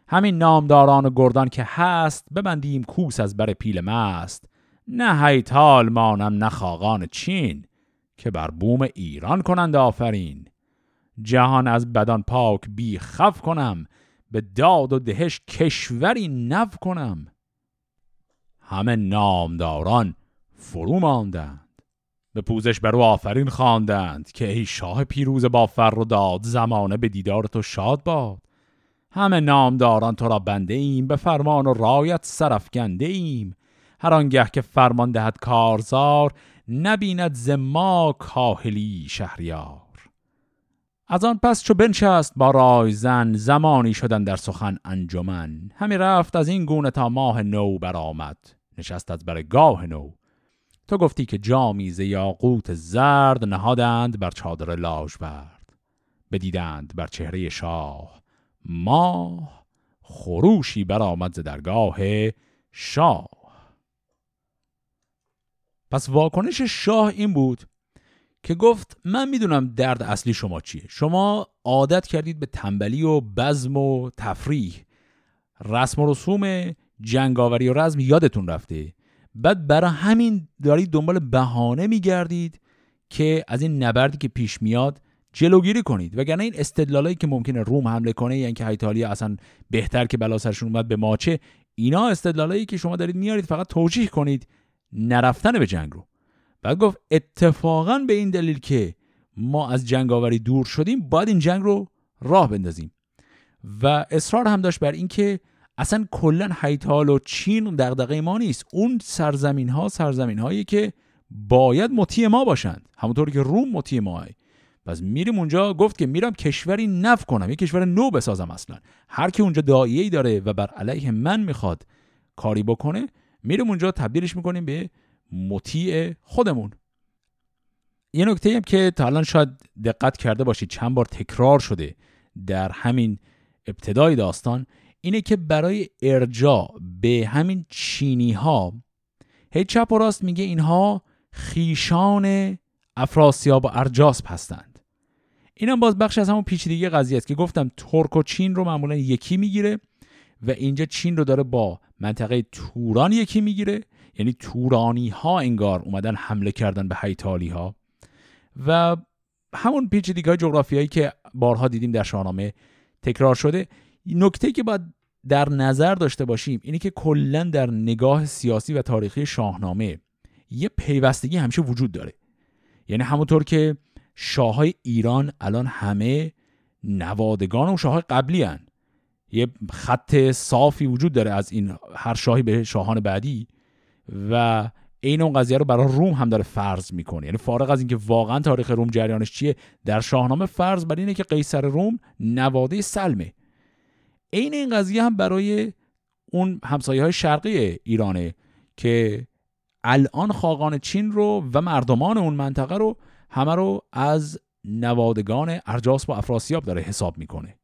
همین نامداران و گردان که هست ببندیم کوس از بر پیل مست. نه هیتال مانم نه خاقان چین. که بر بوم ایران کنند آفرین. جهان از بدان پاک بی خف کنم به داد و دهش کشوری نو کنم. همه نامداران فرو ماندند به پوزش بر او آفرین خواندند که ای شاه پیروز با فر و داد زمانه به دیدار تو شاد باد. همه نامداران تو را بنده ایم به فرمان و رایت سرفگنده ایم. هر آنگه که فرمان دهد کارزار نبیند ز ما کاهلی شهریار. از آن پس چو بنشست با رای زن زمانی شدن در سخن انجمن. همی رفت از این گونه تا ماه نو برآمد. نشست از بر گاه نو. تو گفتی که جامی ز یاقوت زرد نهادند بر چادر لاژورد. بدیدند بر چهره شاه ماه خروشی برآمد ز درگاه شاه. پس واکنش شاه این بود که گفت من می‌دونم درد اصلی شما چیه. شما عادت کردید به تنبلی و بزم و تفریح. رسم و رسوم جنگاوری و رزم یادتون رفته. بعد برای همین دارید دنبال بهانه میگردید که از این نبردی که پیش میاد جلوگیری کنید. وگرنه این استدلالایی که ممکنه روم حمله کنه یعنی که ایتالیا اصلا بهتر که بلا سرشون اومد به ماچه اینا استدلالایی که شما دارید میارید فقط توجیه کنید نرفتن به جنگ رو. بعد گفت اتفاقا به این دلیل که ما از جنگاوری دور شدیم باید این جنگ رو راه بندازیم. و اصرار هم داشت بر اینکه اصلا کلا هیتال و چین دغدغه ما نیست. اون سرزمین ها سرزمین هایی که باید مطیع ما باشند. همونطوری که روم مطیع ما هست. پس میریم اونجا گفت که میرم کشوری نف کنم یه کشور نو بسازم اصلا. هر کی اونجا دایه‌ای داره و بر علیه من می‌خواد کاری بکنه میریم اونجا تبدیلش می‌کنیم به مطیع خودمون. یه نکته هم که تا الان شاید دقت کرده باشید چند بار تکرار شده در همین ابتدای داستان اینه که برای ارجاع به همین چینی ها هی چپ و راست میگه اینها خیشان افراسیاب و ارجاسب هستند. اینم باز بخش از همون پیچیدگی قضیه است که گفتم ترک و چین رو معمولا یکی می‌گیره و اینجا چین رو داره با منطقه توران یکی می‌گیره. یعنی تورانی ها انگار اومدن حمله کردن به هیتالی ها و همون پیچیدگی های جغرافیایی که بارها دیدیم در شاهنامه تکرار شده. نکته که باید در نظر داشته باشیم اینه که کلا در نگاه سیاسی و تاریخی شاهنامه یه پیوستگی همیشه وجود داره. یعنی همونطور که شاههای ایران الان همه نوادگان و شاههای قبلی هن. یه خط صافی وجود داره از این هر شاهی به شاهان بعدی و این اون قضیه رو برای روم هم داره فرض می‌کنه. یعنی فارغ از اینکه واقعا تاریخ روم جریانش چیه در شاهنامه فرض بر اینه که قیصر روم نواده سلمه. عین این قضیه هم برای اون همسایه های شرقی ایرانه که الان خاقان چین رو و مردمان اون منطقه رو همه رو از نوادگان ارجاس و افراسیاب داره حساب می‌کنه.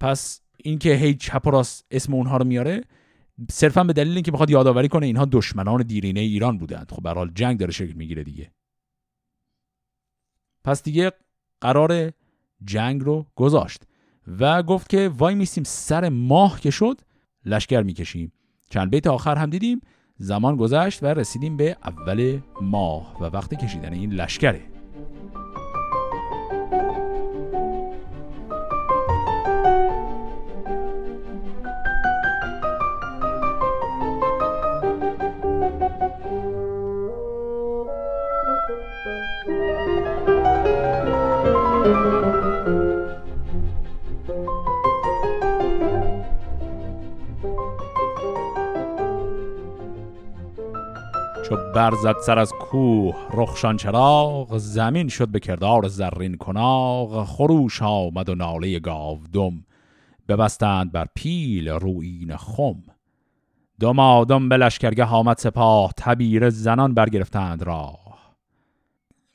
پس اینکه هی چپ راست اسم اونها رو میاره صرفا به دلیل اینکه بخواد یادآوری کنه اینها دشمنان دیرینه ایران بودند. خب به جنگ داره شکل می‌گیره دیگه. پس دیگه قرار جنگ رو گذاشت و گفت که وای میسیم سر ماه که شد لشکر می‌کشیم. چند بیت آخر هم دیدیم زمان گذشت و رسیدیم به اول ماه و وقت کشیدن این لشکره. چو برزد سر از کوه رخشان چراغ زمین شد به کردار زرین کناغ خروش آمد و ناله گاودم. ببستند بر پیل روین خم. دم آدم به لشکرگه آمد سپاه تبیر زنان برگرفتند راه.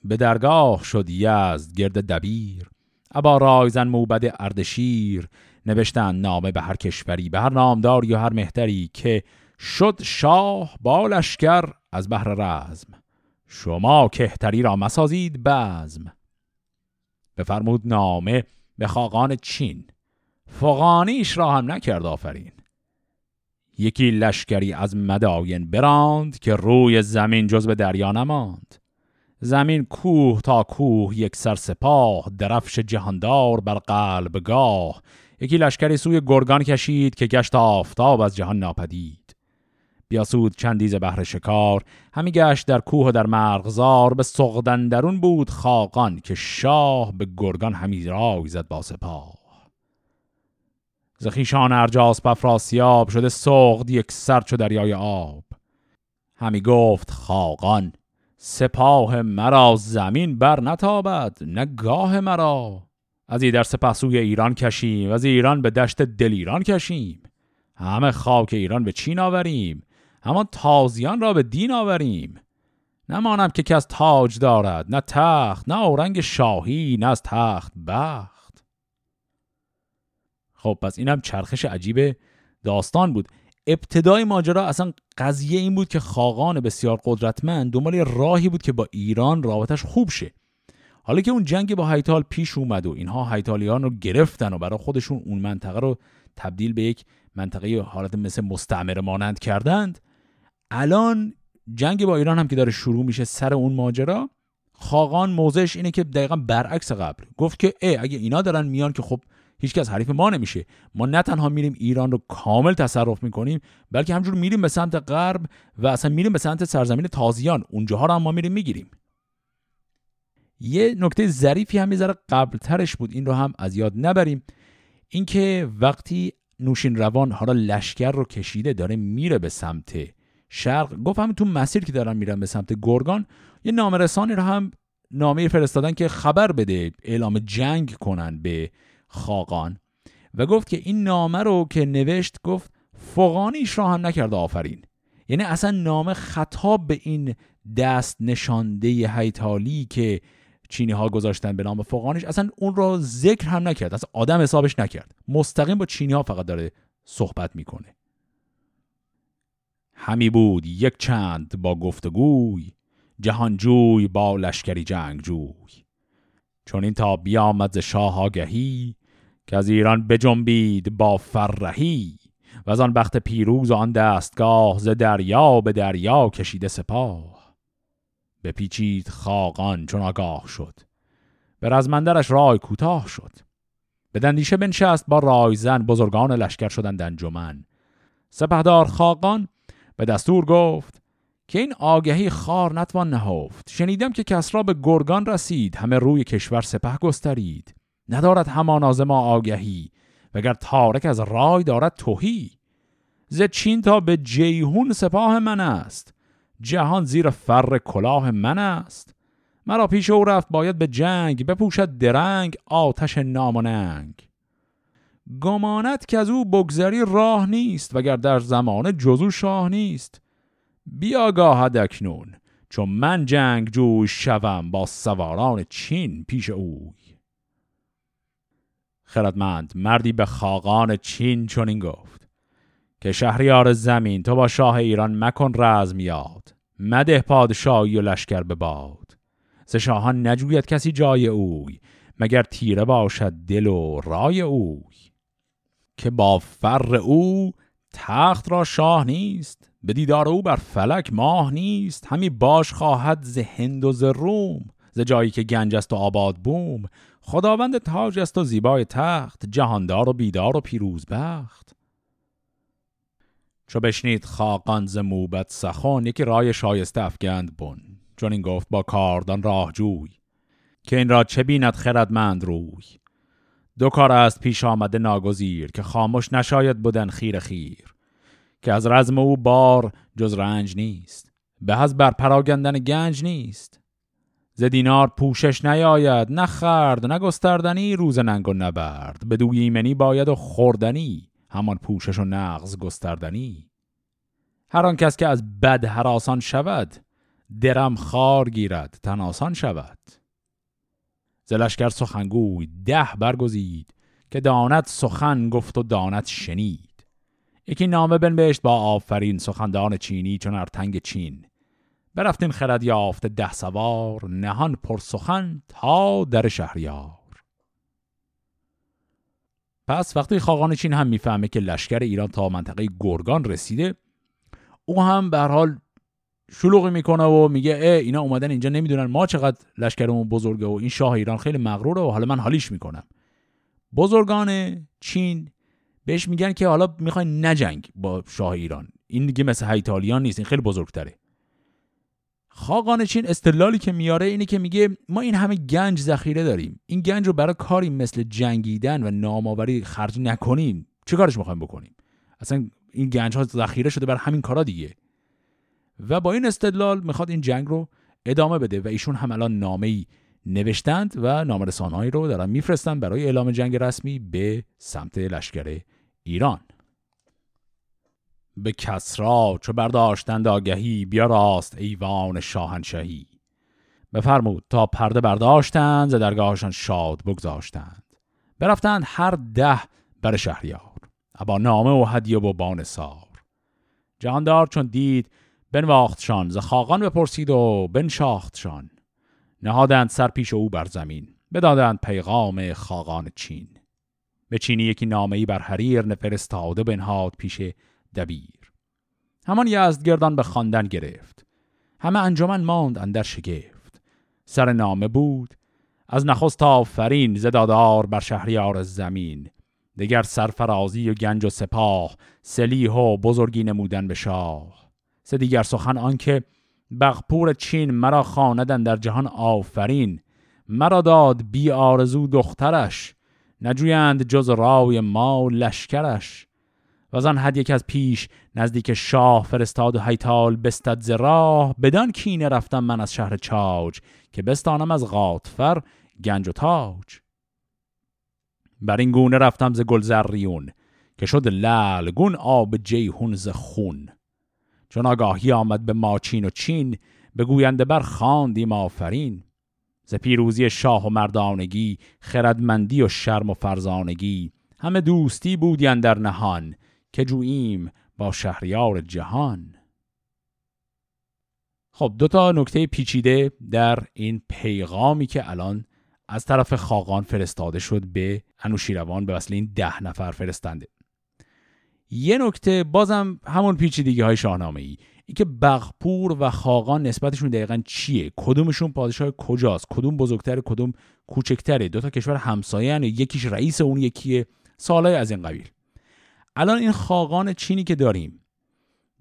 به درگاه شد یزد گرد دبیر. ابا رایزن موبد اردشیر. نوشتند نامه به هر کشوری به هر نامداری و هر مهتری که شد شاه با لشکر از بحر رزم. شما کهتری را مسازید بزم. بفرمود نامه به خاقان چین. فقانیش را هم نکرد آفرین. یکی لشکری از مداین براند که روی زمین جز به دریا نماند. زمین کوه تا کوه یک سر سپاه درفش جهاندار بر قلب گاه. یکی لشکری سوی گرگان کشید که گشت آفتاب از جهان ناپدید. بیاسود چندیز بهر شکار. همی گشت در کوه و در مرغزار. به سغدن درون بود خاقان که شاه به گرگان همی رای زد با سپاه. زخیشان ارجاس پفراسیاب شده سغد یک سر چو دریای آب. همی گفت خاقان سپاه مرا زمین بر نتابد نه گاه مرا. از در سپه سوی ایران کشیم از ایران به دشت دل ایران کشیم. همه خاک ایران به چین آوریم همان تازیان را به دین آوریم. نمانم که کس تاج دارد نه تخت نه اورنگ شاهی نه از تخت بخت. خب پس اینم چرخش عجیب داستان بود. ابتدای ماجرا اصلا قضیه این بود که خاقان بسیار قدرتمند دنبال راهی بود که با ایران رابطش خوب شه. حالا که اون جنگ با هیتال پیش اومد و اینها هیتالیان رو گرفتن و برای خودشون اون منطقه رو تبدیل به یک منطقه حالت مثل مستعمره مانند کردند الان جنگ با ایران هم که داره شروع میشه سر اون ماجرا خاقان موضعش اینه که دقیقا برعکس قبل. گفت که ای اگه اینا دارن میان که خب هیچکس حریف ما نمیشه. ما نه تنها میریم ایران رو کامل تصرف می‌کنیم بلکه همجور میریم به سمت غرب و اصلا میریم به سمت سرزمین تازیان. اونجاها رو هم ما میریم می‌گیریم. یه نکته ظریفی هم می‌ذاره قبل ترش بود این رو هم از یاد نبریم. اینکه وقتی نوشین روان حالا لشکر رو کشیده داره میره به سمت شرق. گفت همین تو مسیر که دارن میرن به سمت گرگان یه نامرسانی رو هم نامه فرستادن که خبر بده اعلام جنگ کنن به خاقان. و گفت که این نامه رو که نوشت گفت فقانیش را هم نکرده آفرین. یعنی اصلا نامه خطاب به این دست نشانده هیتالی که چینی ها گذاشتن به نام فقانیش اصلا اون را ذکر هم نکرد. اصلا آدم حسابش نکرد. مستقیم با چینی ها فقط داره صحبت می‌کنه. همی بود یک چند با گفتگوی جهانجوی با لشکری جنگجوی. چون این تا بیامد ز شاه آگهی که از ایران بجنبید با فرهی. و از آن بخت پیروز و آن دستگاه ز دریا به دریا کشیده سپاه. بپیچید خاقان چون آگاه شد. به رزمندرش رای کوتاه شد. به دندیشه بنشست با رایزن بزرگان لشکر شدند انجمن. سپهدار خاقان به دستور گفت که این آگهی خار نتوان نهفت. شنیدم که کسرا به گرگان رسید. همه روی کشور سپه گسترید. ندارد همان از ما آگهی وگر تارک از رای دارد توهی ز چین تا به جیهون سپاه من است جهان زیر فر کلاه من است. مرا پیش او رفت باید به جنگ بپوشد درنگ آتش ناموننگ گمانت که از او بگذری راه نیست وگر در زمان جزو شاه نیست. بیاگاهد اکنون چون من جنگ جوی شوم با سواران چین پیش اوی. خردمند. مردی به خاقان چین چنین گفت که شهریار زمین تو با شاه ایران مکن رزم یاد. مده پادشاهی و لشکر به باد. ز شاهان نجوید کسی جای اوی مگر تیره باشد دل و رای اوی. که با فر او تخت را شاه نیست به دیدار او بر فلک ماه نیست. همی باش خواهد ز هند و ز روم ز جایی که گنج است و آباد بوم. خداوند تاج است و زیبای تخت جهاندار و بیدار و پیروز بخت چو بشنید خاقان ز موبت سخن یکی رای شایسته افگند بن. چون این گفت با کاردان راهجوی. که این را چه بیند خردمند روی. دو کار است پیش آمده ناگزیر که خاموش نشاید بودن خیر خیر. که از رزم او بار جز رنج نیست. به از بر پراگندن گنج نیست. ز دینار پوشش نیاید نه خرد نه گستردنی روز ننگ و نبرد. به دوی ایمنی باید و خوردنی همان پوشش و نغز گستردنی. هر آن کس که از بد حراسان شود درم خار گیرد تن آسان شود. زلشکر سخنگوی ده برگزید که دانت سخن گفت و دانت شنید. یکی نامه بنوشت با آفرین سخندان چینی چون ارتنگ چین. برفتین خرد یافت ده سوار نهان پر سخن تا در شهریار. پس وقتی خاقان چین هم می‌فهمه که لشکر ایران تا منطقه گرگان رسیده او هم به حال شلوغی می‌کنه و میگه اه اینا اومدن اینجا نمی‌دونن ما چقدر لشکرمون بزرگه و این شاه ایران خیلی مغروره و حالا من حالیش می‌کنم. بزرگان چین بهش میگن که حالا می‌خواین نجنگ با شاه ایران. این دیگه مثل هیتالیان نیست این خیلی بزرگتره. خاقان چین استدلالی که میاره اینه که میگه ما این همه گنج ذخیره داریم. این گنج رو برای کاری مثل جنگیدن و نامآوری خرج نکنیم. چه کارش می‌خوایم بکنیم؟ اصلا این گنج ها ذخیره شده برای همین کارا دیگه. و با این استدلال می‌خواد این جنگ رو ادامه بده و ایشون هم الان نامه ای نوشتند و نامرسانهایی رو دارن میفرستند برای اعلام جنگ رسمی به سمت لشکر ایران. به کسرا چو برداشتند آگهی بیا راست ایوان شاهنشهی بفرمود تا پرده برداشتند ز درگاهشان شاد بگذاشتند. برفتند هر ده بر شهریار ابا نامه و هدیه و بان سار جهاندار چون دید بنواختشان ز خاقان بپرسید و بنشاختشان. نهادند سر پیش او بر زمین بدادند پیغام خاقان چین. به چینی یکی نامه ای بر حریر نفرستاده بنهاد پیش دبیر. همان یزدگردان به خواندن گرفت. همه انجمن ماند اندر شگفت. سر نامه بود از نخست آفرین زدادار بر شهریار زمین. دگر سرفرازی و گنج و سپاه سلیح و بزرگی نمودن به شاه. سه دیگر سخن آنکه بغپور چین مرا خواندن در جهان آفرین مرا داد بی آرزو دخترش نجویند جز راوی ما و لشکرش. و آن حد یک از پیش نزدیک شاه فرستاد و هیتال بستد ز راه بدان کینه رفتم من از شهر چاج که بستانم از غاطفر گنج و تاج. بر این گونه رفتم ز گلزریون که شد لالگون آب جیهون ز خون. چون آگاهی آمد به ماچین و چین بگوینده بر خواندیم آفرین. ز پیروزی شاه و مردانگی خردمندی و شرم و فرزانگی همه دوستی بودی در نهان. که جوییم با شهریار جهان. خب دو تا نکته پیچیده در این پیغامی که الان از طرف خاقان فرستاده شد به انوشیروان به وصل این ده نفر فرستنده. یه نکته بازم همون پیچیدگی های شاهنامه ای این که بغپور و خاقان نسبتشون دقیقا چیه؟ کدومشون پادشاه کجاست؟ کدوم بزرگتر کدوم کوچکتره؟ دو تا کشور همسایه یکیش رئیس اون یکیه. سالای از این قبیل. الان این خاقان چینی که داریم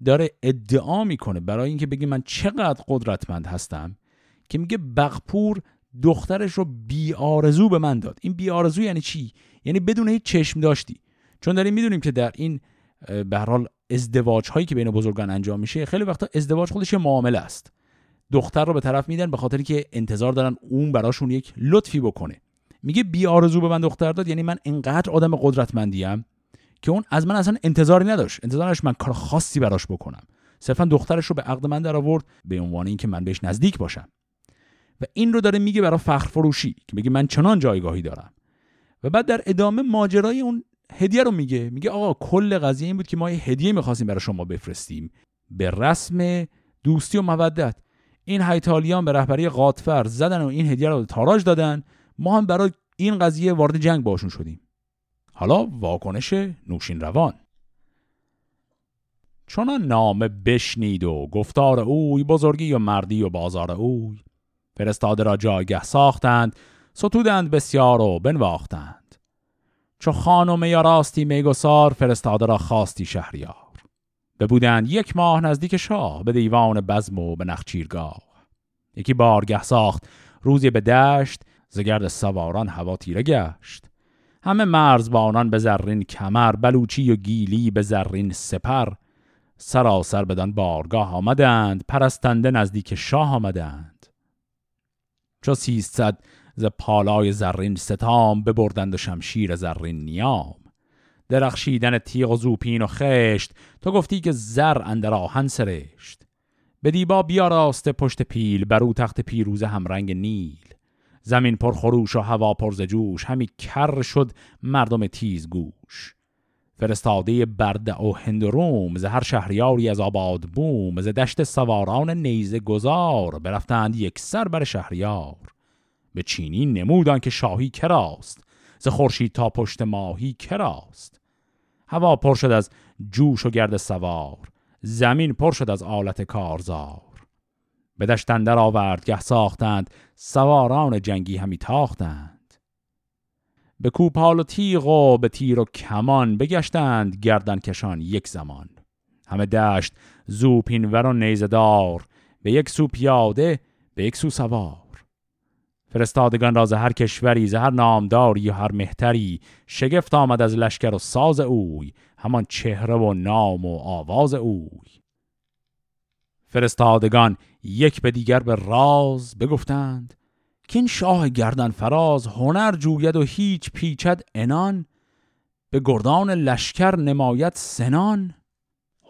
داره ادعا می‌کنه برای اینکه بگه من چقدر قدرتمند هستم که میگه بغپور دخترش رو بی آرزو به من داد. این بی آرزو یعنی چی؟ یعنی بدون هیچ چشم داشتی. چون داریم می‌دونیم که در این به حال ازدواج هایی که بین بزرگان انجام میشه خیلی وقتا ازدواج خودش معامله است. دختر رو به طرف میدن به خاطر که انتظار دارن اون براشون یک لطفی بکنه. میگه بی آرزو به من دختر داد یعنی من انقدر آدم قدرتمندیم که اون از من اصلا انتظاری نداشت. انتظارش من کار خاصی براش بکنم. صرفا دخترش رو به عقد من در آورد به عنوان اینکه من بهش نزدیک باشم. و این رو داره میگه برای فخر فروشی که میگه من چنان جایگاهی دارم. و بعد در ادامه ماجرای اون هدیه رو میگه. میگه آقا کل قضیه این بود که ما یه هدیه می‌خواستیم برای شما بفرستیم. به رسم دوستی و مودت. این هیتالیان به رهبری قاطفر زدن و این هدیه رو تاراج دادن. ما هم برای این قضیه وارد جنگ باشون شدیم. حالا واکنش نوشین روان چون نامه بشنید و گفتار اوی بزرگی و مردی و بازار اوی. فرستاده را جایگه ساختند ستودند بسیار و بنواختند. چو خانم یا راستی میگسار فرستاده را خواستی شهریار. ببودند یک ماه نزدیک شاه به دیوان بزم و به نخچیرگاه. یکی بارگه ساخت روزی به دشت زگرد سواران هوا تیره گشت. همه مرزبانان به زرین کمر بلوچی و گیلی به زرین سپر. سراسر بدان بارگاه آمدند پرستنده نزدیک شاه آمدند. چو سیصد ز پالای زرین ستام ببردند و شمشیر زرین نیام. درخشیدن تیغ و زوپین و خشت تو گفتی که زر اندر آهن سرشت. به دیبا بیاراسته پشت پیل برو تخت پیروز همرنگ نیل. زمین پر خروش و هوا پر جوش همی کر شد مردم تیز گوش. فرستاده برده و هند روم ز هر شهریاری از آباد بوم ز دشت سواران نیزه گذار برفتند یک سر بر شهریار. به چینی نمودان که شاهی کراست ز خورشید تا پشت ماهی کراست. هوا پر شد از جوش و گرد سوار زمین پر شد از آلت کارزار. به دشتندر آورد گه ساختند. سواران جنگی همی تاختند. به کوپال و تیغ و به تیر و کمان بگشتند گردن کشان یک زمان. همه دشت زوپینور و نیزدار به یک سو پیاده به یک سو سوار. فرستادگان را هر کشوری ز هر نامداری یا هر مهتری شگفت آمد از لشکر و ساز اوی همان چهره و نام و آواز اوی. فرستادگان یک به دیگر به راز بگفتند که این شاه گردن فراز هنر جوید و هیچ پیچد انان به گردان لشکر نمایت سنان.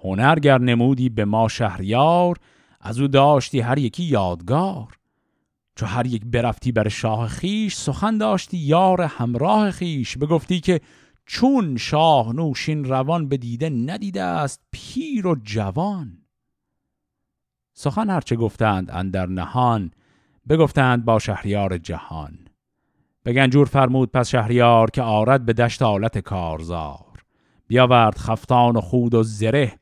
هنرگر نمودی به ما شهریار از او داشتی هر یکی یادگار. چو هر یک برفتی بر شاه خیش سخن داشتی یار همراه خیش بگفتی که چون شاه نوشین روان به دیده ندیده است پیر و جوان. سخن هرچه گفتند اندر نهان بگفتند با شهریار جهان. به فرمود پس شهریار که آرد به دشت آلت کارزار. بیاورد خفتان و خود و زره.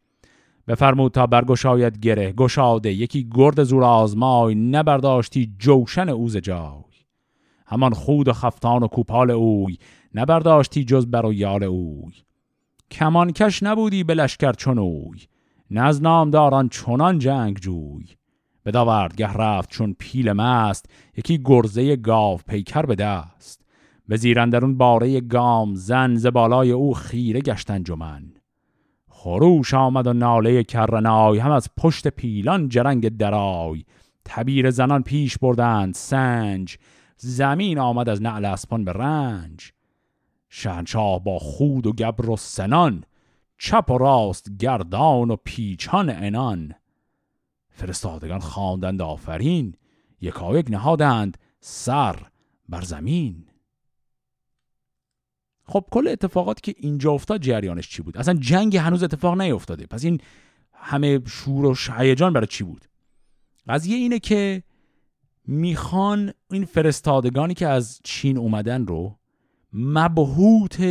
بفرمود تا برگشاید گره. گشاده یکی گرد زور آزمای نبرداشتی جوشن اوز جای. همان خود و خفتان و کوپال اوی نبرداشتی جز بر و یال اوی. کمانکش نبودی به لشکر چون اوی. نه از نامداران چنان جنگ جوی به داوردگه رفت چون پیل مست یکی گرزه گاو پیکر به دست. به زیرندرون باره گام زن ز بالای او خیره گشتن جمن خروش آمد و ناله کرنای هم از پشت پیلان جرنگ درای. تبیر زنان پیش بردند سنج زمین آمد از نعل اسپان به رنج. شهنشاه با خود و گبر و سنان چپ و راست گردان و پیچان انان فرستادگان خواندند آفرین یکایک نهادند سر بر زمین. خب کل اتفاقاتی که اینجا افتاد جریانش چی بود؟ اصلا جنگ هنوز اتفاق نیفتاده. پس این همه شور و هیجان برای چی بود؟ قضیه اینه که می‌خوان این فرستادگانی که از چین اومدن رو مبهوت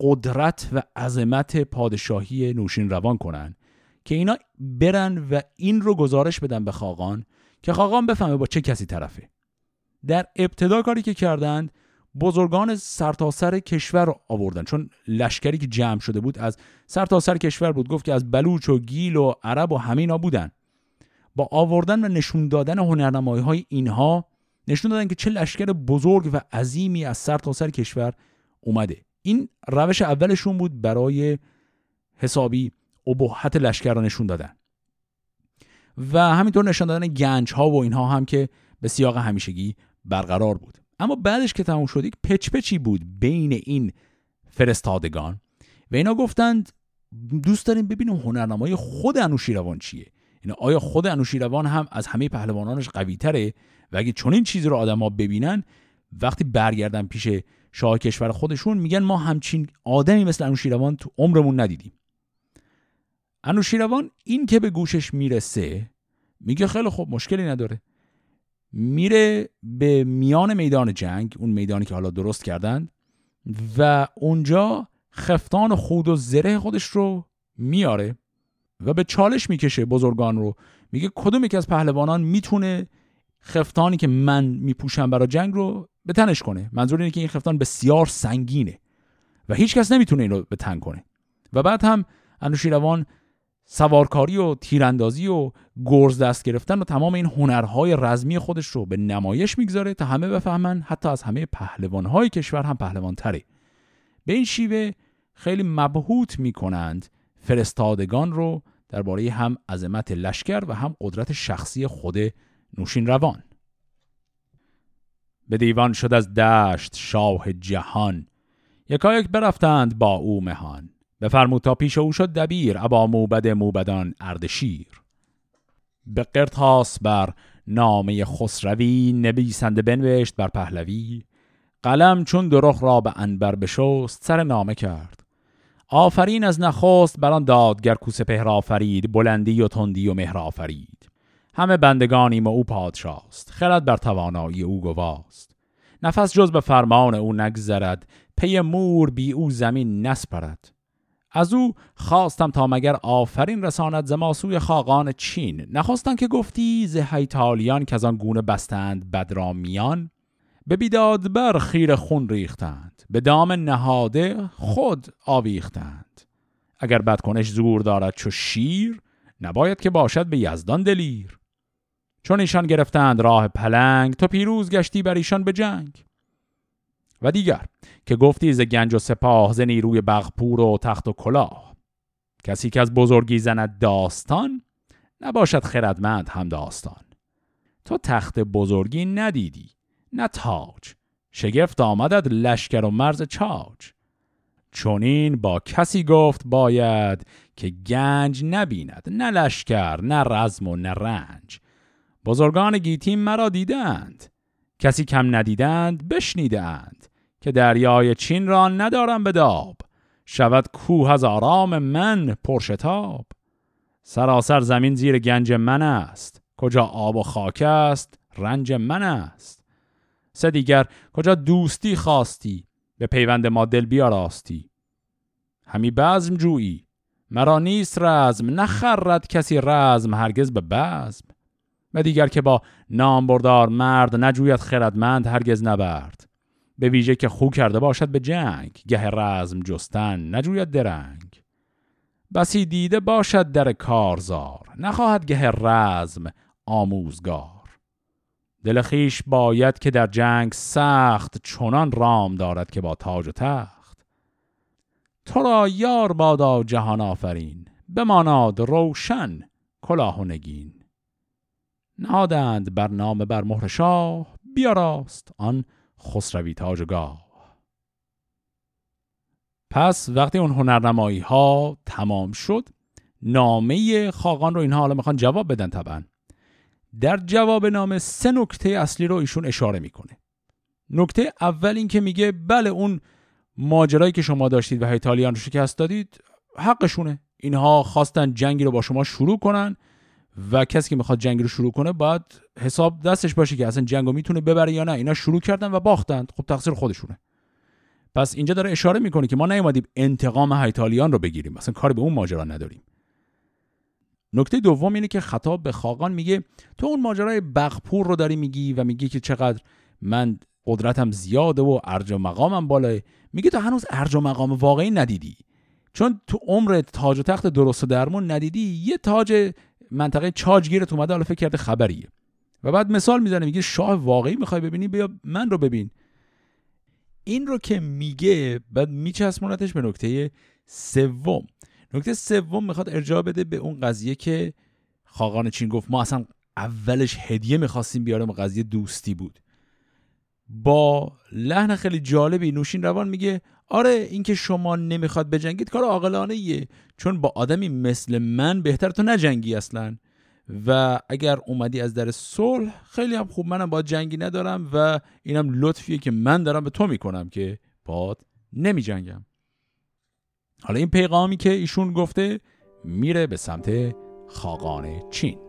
قدرت و عظمت پادشاهی نوشین روان کنن که اینا برن و این رو گزارش بدن به خاقان که خاقان بفهمه با چه کسی طرفه. در ابتدا کاری که کردند بزرگان سرتاسر سر کشور رو آوردن. چون لشکری که جمع شده بود از سرتاسر سر کشور بود گفت که از بلوچ و گیل و عرب و همینا بودن. با آوردن و نشون دادن هنرنمایی های اینها نشون دادن که چه لشکر بزرگ و عظیمی از سرتاسر سر کشور اومده. این روش اولشون بود برای حسابی ابهت لشکر نشون دادن. و همینطور نشان دادن گنج ها و اینها هم که به سیاق همیشگی برقرار بود. اما بعدش که تموم شد یک پچ پچی بود بین این فرستادگان و اینا گفتند دوست داریم ببینیم هنرنمای خود انوشیروان چیه؟ اینا آیا خود انوشیروان هم از همه پهلوانانش قوی تره و اگه چنین چیزی رو آدما ببینن وقتی برگردن پیش شاه کشور خودشون میگن ما همچین آدمی مثل انوشیروان تو عمرمون ندیدیم. انوشیروان این که به گوشش می‌رسه میگه خیلی خوب مشکلی نداره. میره به میان میدان جنگ اون میدانی که حالا درست کردن و اونجا خفتان خود و زره خودش رو میاره و به چالش می‌کشه بزرگان رو. میگه کدوم یکی از پهلوانان می‌تونه خفتانی که من میپوشم برای جنگ رو به تنش کنه. منظور اینه که این خفتان بسیار سنگینه و هیچ کس نمی‌تونه این رو به تن کنه. و بعد هم انوشیروان سوارکاری و تیراندازی و گرز دست گرفتن و تمام این هنرهای رزمی خودش رو به نمایش می‌گذاره تا همه بفهمن حتی از همه پهلوانهای کشور هم پهلوان تره به این شیوه خیلی مبهوت می‌کنند فرستادگان رو درباره هم عظمت لشکر و هم قدرت شخصی خود نوشین روان. به دیوان شد از دشت شاه جهان. یکایک برفتند با او مهان. بفرمود تا پیش او شد دبیر ابا موبد موبدان اردشیر. به قرتاس بر نامه خسروی نبیسنده بنوشت بر پهلوی. قلم چون درخ را به انبر بشست سر نامه کرد. آفرین از نخست بر آن دادگر کوسه پهر آفرید بلندی و تندی و مهر آفرید. همه بندگانیم و او پادشاست. خرد بر توانایی او گواست. نفس جز به فرمان او نگذرد پی مور بی او زمین نسپرد. از او خواستم تا مگر آفرین رساند زماسوی خاقان چین. نخواستن که گفتی ز هیتالیان که از آن گونه بستند بدرامیان به بیداد بر خیر خون ریختند به دام نهاده خود آویختند. اگر بدکنش زور دارد چو شیر نباید که باشد به یزدان دلیر. چون ایشان گرفتند راه پلنگ تو پیروز گشتی بر ایشان به جنگ. و دیگر که گفتی ز گنج و سپاه ز نیروی بغپور و تخت و کلاه. کسی که از بزرگی زند داستان نباشد خردمند هم داستان. تو تخت بزرگی ندیدی نه تاج. شگفت آمدد لشکر و مرز چاج. چونین با کسی گفت باید که گنج نبیند نه لشکر نه رزم و نه رنج. بزرگان گیتیم مرا دیدند. کسی کم ندیدند بشنیدند که دریای چین را ندارم به داب. شود کوه از آرام من پرشتاب. سراسر زمین زیر گنج من است. کجا آب و خاک است رنج من است. سه دیگر کجا دوستی خواستی؟ به پیوند ما دل بیاراستی همی بزم جویی. مرا نیست رزم نخرد کسی رزم هرگز به بزم. و دیگر که با نام بردار مرد نجوید خردمند هرگز نبرد. به ویژه که خو کرده باشد به جنگ گه رزم جستن نجوید درنگ. بسی دیده باشد در کارزار نخواهد گه رزم آموزگار. دل خیش باید که در جنگ سخت چنان رام دارد که با تاج و تخت. تو را یار بادا جهان آفرین بماناد روشن کلاه و نگین. نادند بر نام بر مهر شاه بیاراست آن خسروی تاجگاه پس وقتی اون هنرنمایی ها تمام شد نامه خاقان رو اینها حالا می‌خوان جواب بدن طبعا. در جواب نامه سه نکته اصلی رو ایشون اشاره می‌کنه. نکته اول این که میگه بله اون ماجرایی که شما داشتید و هیتالیان رو شکست دادید حقشونه. اینها خواستن جنگی رو با شما شروع کنن. و کسی که می‌خواد جنگ رو شروع کنه باید حساب دستش باشه که اصلا جنگ رو می‌تونه ببره یا نه. اینا شروع کردن و باختند. خب تقصیر خودشونه. پس اینجا داره اشاره می‌کنه که ما نیومدیم انتقام هایتالیان رو بگیریم. اصلا کاری به اون ماجرا نداریم. نکته دوم اینه که خطاب به خاقان میگه تو اون ماجرای بغپور رو داری میگی و میگی که چقدر من قدرتم زیاده و ارج و مقامم بالاه. میگه تو هنوز ارج و مقام واقعی ندیدی. چون تو عمر تاج و تخت درست و درمون ندیدی یه تاج منطقه چاج گیرت اومده حالا فکر کرده خبریه. و بعد مثال می‌زنه میگه شاه واقعی می‌خوای ببینی بیا من رو ببین. این رو که میگه بعد میچسبونتش به نکته سوم. نکته سوم می‌خواد ارجاع بده به اون قضیه که خاقان چین گفت ما اصلا اولش هدیه می‌خواستیم بیارم قضیه دوستی بود. با لحن خیلی جالبی نوشین روان میگه آره اینکه شما نمی‌خواد بجنگید کار عاقلانه ایه چون با آدمی مثل من بهتر تو نجنگی اصلا. و اگر اومدی از در صلح خیلی هم خوب منم با جنگی ندارم و اینم لطفیه که من دارم به تو می‌کنم که باد نمی جنگم حالا این پیغامی که ایشون گفته میره به سمت خاقان چین.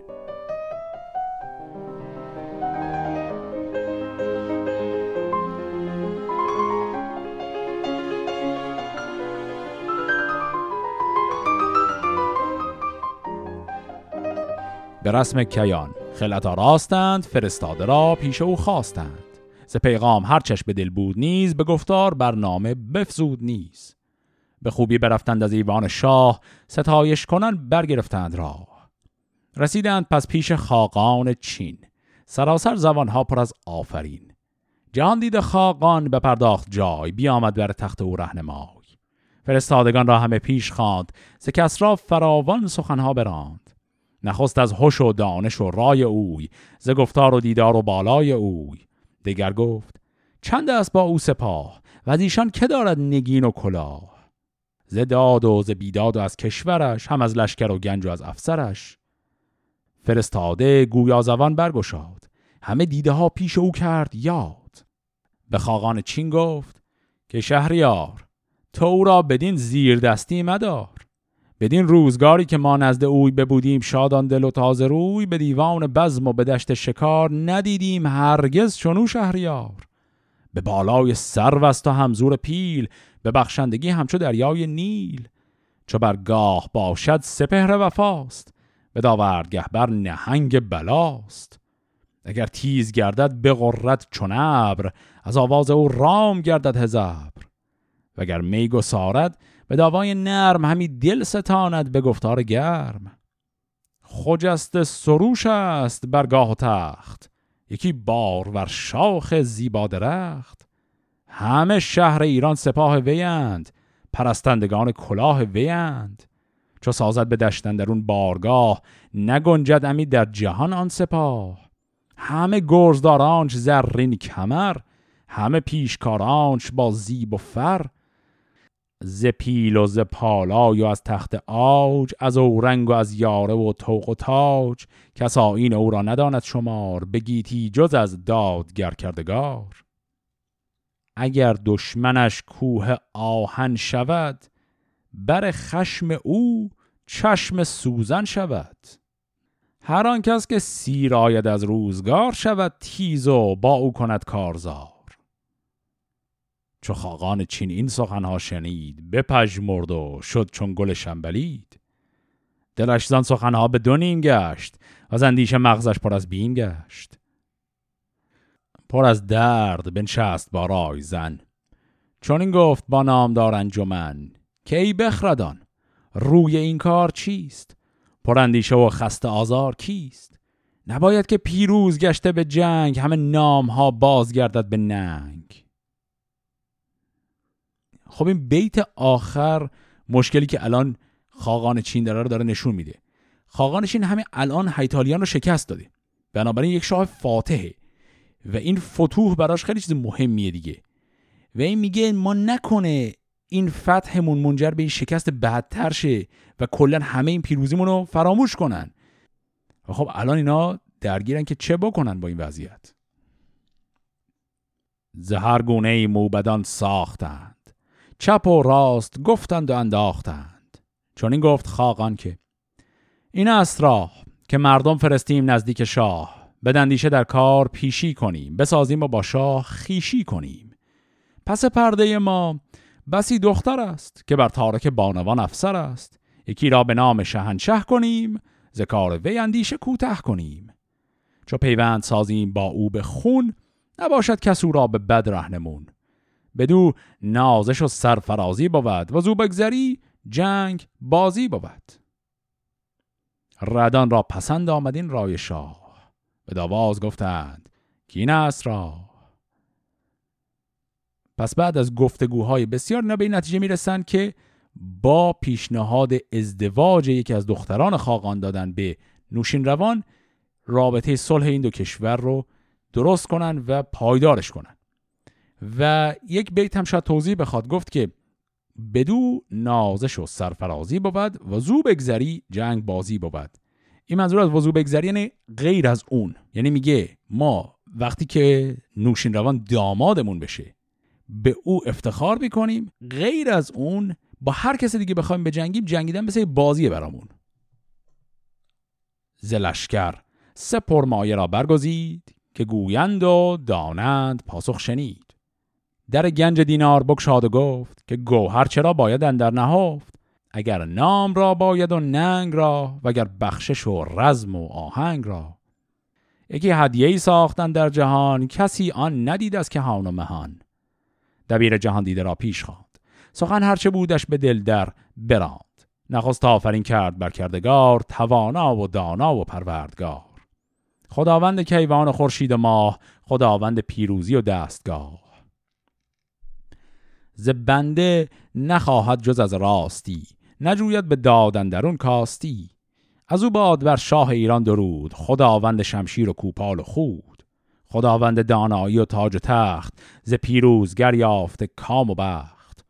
به رسم کیان. خلطا راستند فرستاده را پیش او خواستند. ز پیغام هر چش به دل بود نیز به گفتار برنامه بفزود نیز. به خوبی برفتند از ایوان شاه ستایش کنن برگرفتند راه. رسیدند پس پیش خاقان چین. سراسر زبانها پر از آفرین. جهان دید خاقان به پرداخت جای بیامد بر تخت او رهنمای. فرستادگان را همه پیش خواند ز کسرا فراوان سخنها براند. نخست از هوش و دانش و رای اوی ز گفتار و دیدار و بالای اوی. دیگر گفت چند است با او سپاه؟ و از ایشان که دارد نگین و کلاه؟ ز داد و ز بیداد و از کشورش هم از لشکر و گنج و از افسرش. فرستاده گویا زبان برگشاد همه دیده ها پیش او کرد یاد. به خاقان چین گفت که شهریار تو را بدین زیر دستی مدار. بدین روزگاری که ما نزد اوی ببودیم شادان دل و تازه روی به دیوان بزم و به دشت شکار ندیدیم هرگز چنو شهریار. به بالای سر و همزور پیل به بخشندگی همچو دریای نیل. چو برگاه باشد سپهر وفاست به داوردگه بر نهنگ بلاست. اگر تیز گردد به غرت چون ابر از آواز او رام گردد هزبر. وگر میگو سارد به داوای نرم همی دل ستاند به گفتار گرم. خجست سروش است برگاه و تخت. یکی بار ور شاخ زیبا درخت. همه شهر ایران سپاه ویند پرستندگان کلاه ویند چو سازد به دشتن در اون بارگاه نگنجد امی در جهان آن سپاه. همه گرزدارانش زرین کمر همه پیشکارانش با زیب و فر. ز پیل و ز پالای و از تخت آج از رنگ و از یاره و توق و تاج. کسا این او را نداند شمار بگیتی جز از دادگر کردگار. اگر دشمنش کوه آهن شود بر خشم او چشم سوزن شود. هر آن کس که سیر آید از روزگار شود تیز و با او کند کارزار. چو خاقان چین این سخنها شنید بپژمرد و شد چون گل شنبلید. دلش زان سخنها به دو نیم گشت از اندیشه مغزش پر از بیم گشت. پر از درد بنشست با رای زن. چون این گفت با نامدار انجمن که ای بخردان روی این کار چیست؟ پر اندیشه و خسته آزار کیست؟ نباید که پیروز گشته به جنگ همه نام ها بازگردد به ننگ. خب این بیت آخر مشکلی که الان خاقان چین داره رو داره نشون میده. خاقان چین همین الان هیتالیان رو شکست داده. بنابراین یک شاه فاتحه و این فتوح براش خیلی چیز مهمیه دیگه. و این میگه ما نکنه این فتحمون منجر به این شکست بدتر شه و کلا همه این پیروزیمون رو فراموش کنن. و خب الان اینا درگیرن که چه بکنن با این وضعیت؟ زهر گونه موبدان ساختند چپ و راست گفتند و انداختند. چون این گفت خاقان که این است راه که مردم فرستیم نزدیک شاه. بدندیشه در کار پیشی کنیم بسازیم و با شاه خیشی کنیم. پس پرده ما بسی دختر است که بر تارک بانوان افسر است. یکی را به نام شهنشه کنیم ز کار وی اندیشه کوته کنیم. چو پیوند سازیم با او به خون نباشد کس او را به بد رهنمون بدو نازش و سرفرازی بود و زو بگذری جنگ بازی بود. ردان را پسند آمدین رای شاه. به داواز گفتند کی است را؟ پس بعد از گفتگوهای بسیار اینا به این نتیجه می‌رسند که با پیشنهاد ازدواج یکی از دختران خاقان دادن به نوشین روان رابطه صلح این دو کشور رو درست کنن و پایدارش کنن. و یک بیت هم شاید توضیح بخواد. گفت که بدو نازش و سرفرازی بود و زو بگذری جنگ بازی بود. این منظور از وضو بگذری یعنی غیر از اون. یعنی میگه ما وقتی که نوشین روان دامادمون بشه به او افتخار می‌کنیم غیر از اون با هر کسی دیگه بخوایم به جنگیم جنگیدن مثل بازیه برامون. زلشکر سه پرمایه را برگزید که گویند و دانند پاسخ شنید. در گنج دینار بکشاد و گفت که گوهر چرا باید اندر نهفت؟ اگر نام را باید و ننگ را اگر بخشش و رزم و آهنگ را. یکی هدیه ای ساختن در جهان کسی آن ندید از که و مهان. دبیر جهان دیده را پیش خواند. سخن هرچه بودش به دل در براند. نخست آفرین کرد بر کردگار توانا و دانا و پروردگار. خداوند کیوان و خورشید ماه خداوند پیروزی و دستگاه ز بنده نخواهد جز از راستی نجوید به دادن درون کاستی. از او باد بر شاه ایران درود خداوند شمشیر و کوپال و خود. خداوند دانایی و تاج و تخت ز پیروزگر یافته کام و بخت.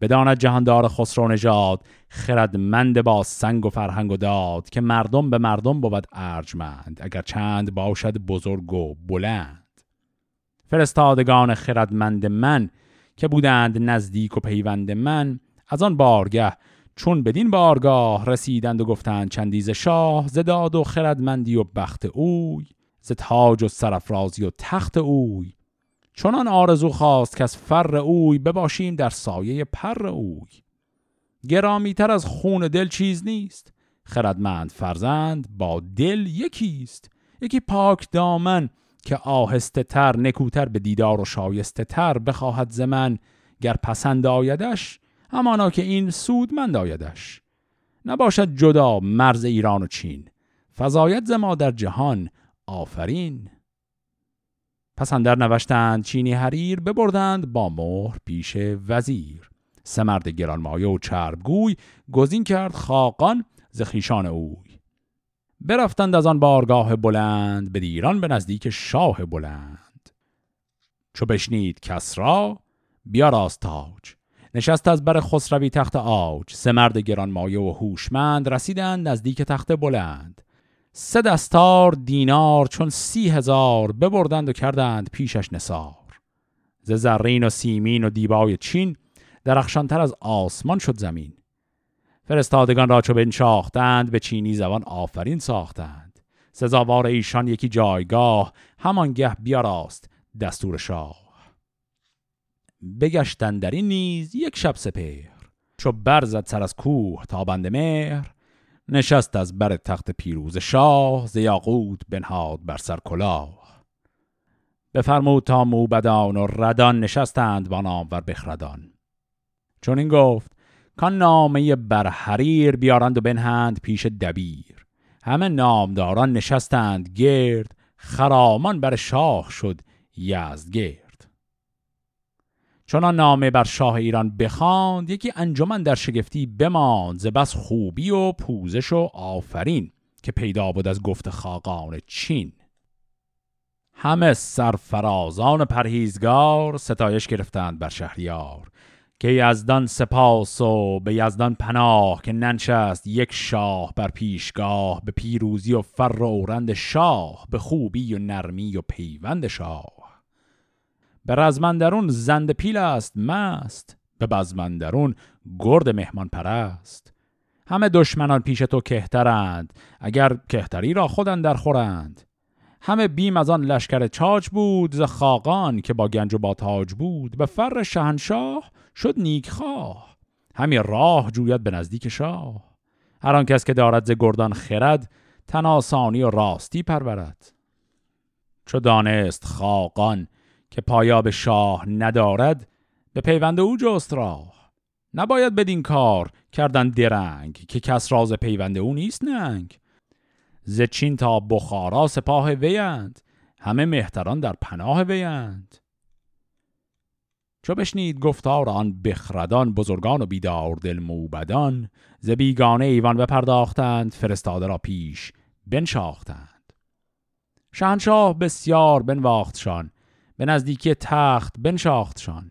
بداند جهاندار خسرو نژاد خردمند با سنگ و فرهنگ و داد که مردم به مردم بود ارجمند اگر چند باشد بزرگ و بلند. فرستادگان خردمند من که بودند نزدیک و پیوند من از آن بارگه چون بدین بارگاه رسیدند و گفتند چندیز شاه زداد و خردمندی و بخت اوی ز تاج و سرفرازی و تخت اوی. چنان آرزو خواست که از فر اوی بباشیم در سایه پر اوی. گرامیتر از خون دل چیز نیست خردمند فرزند با دل یکیست. یکی پاک دامن که آهسته تر نکوتر به دیدار و شایسته تر بخواهد زمن گر پسند آیدش همانا که این سودمند آیدش. نباشد جدا مرز ایران و چین فضایت زما در جهان. آفرین! پس اندر نوشتند چینی حریر ببردند با مهر پیش وزیر. سمرد گرانمایه و چربگوی گزین کرد خاقان ز خیشان اوی. برفتند از آن بارگاه بلند به دیران به نزدیک شاه بلند. چو بشنید کسرا بیاراست تاج. نشست از بر خسروی تخت آج سه مرد گرانمایه و هوشمند رسیدند نزدیک تخت بلند. سه دستار دینار چون سی هزار ببردند و کردند پیشش نسار ز زرین و سیمین و دیبای چین درخشانتر از آسمان شد زمین. فرستادگان را چو بنشاختند به چینی زبان آفرین ساختند. سزاوار ایشان یکی جایگاه همانگه بیاراست دستور شاه. بگشتن در این نیز یک شب سپهر چو برزد سر از کوه تا بند مهر. نشست از بر تخت پیروز شاه ز یاقوت بنهاد بر سر کلاه. بفرمود تا موبدان و ردان نشستند با نامور بخردان. چون این گفت کان نامه بر حریر بیارند و بنهند پیش دبیر. همه نامداران نشستند گرد خرامان بر شاه شد یزدگرد. چون نامه بر شاه ایران بخواند یکی انجمن در شگفتی بماند ز بس خوبی و پوزش و آفرین که پیدا بود از گفت خاقان چین. همه سرفرازان پرهیزگار ستایش گرفتند بر شهریار. که یزدان سپاس و به یزدان پناه که ننشست یک شاه بر پیشگاه به پیروزی و فر و اورند شاه به خوبی و نرمی و پیوند شاه. به رزمندرون زند پیل است مست. به بزمندرون گرد مهمان پرست. همه دشمنان پیش تو کهترند اگر کهتری را خودن در خورند. همه بیم از آن لشکر چاچ بود ز خاقان که با گنج و با تاج بود. به فر شهنشاه شد نیکخواه همی راه جوید به نزدیک شاه. هر آن کس که دارد ز گردان خرد تناسانی و راستی پرورد. چو دانست خاقان که پایاب شاه ندارد به پیوند او جست راه. نباید بدین کار کردن درنگ که کس راز پیوند او نیست ننگ. ز چین تا بخارا سپاه ویند همه مهتران در پناه ویند چو بشنید گفتار آن بخردان بزرگان و بیدار دل موبدان ز بیگانه ایوان بپرداختند فرستاده را پیش بنشاختند. شهنشاه بسیار بنواختشان به نزدیکی تخت بنشاختشان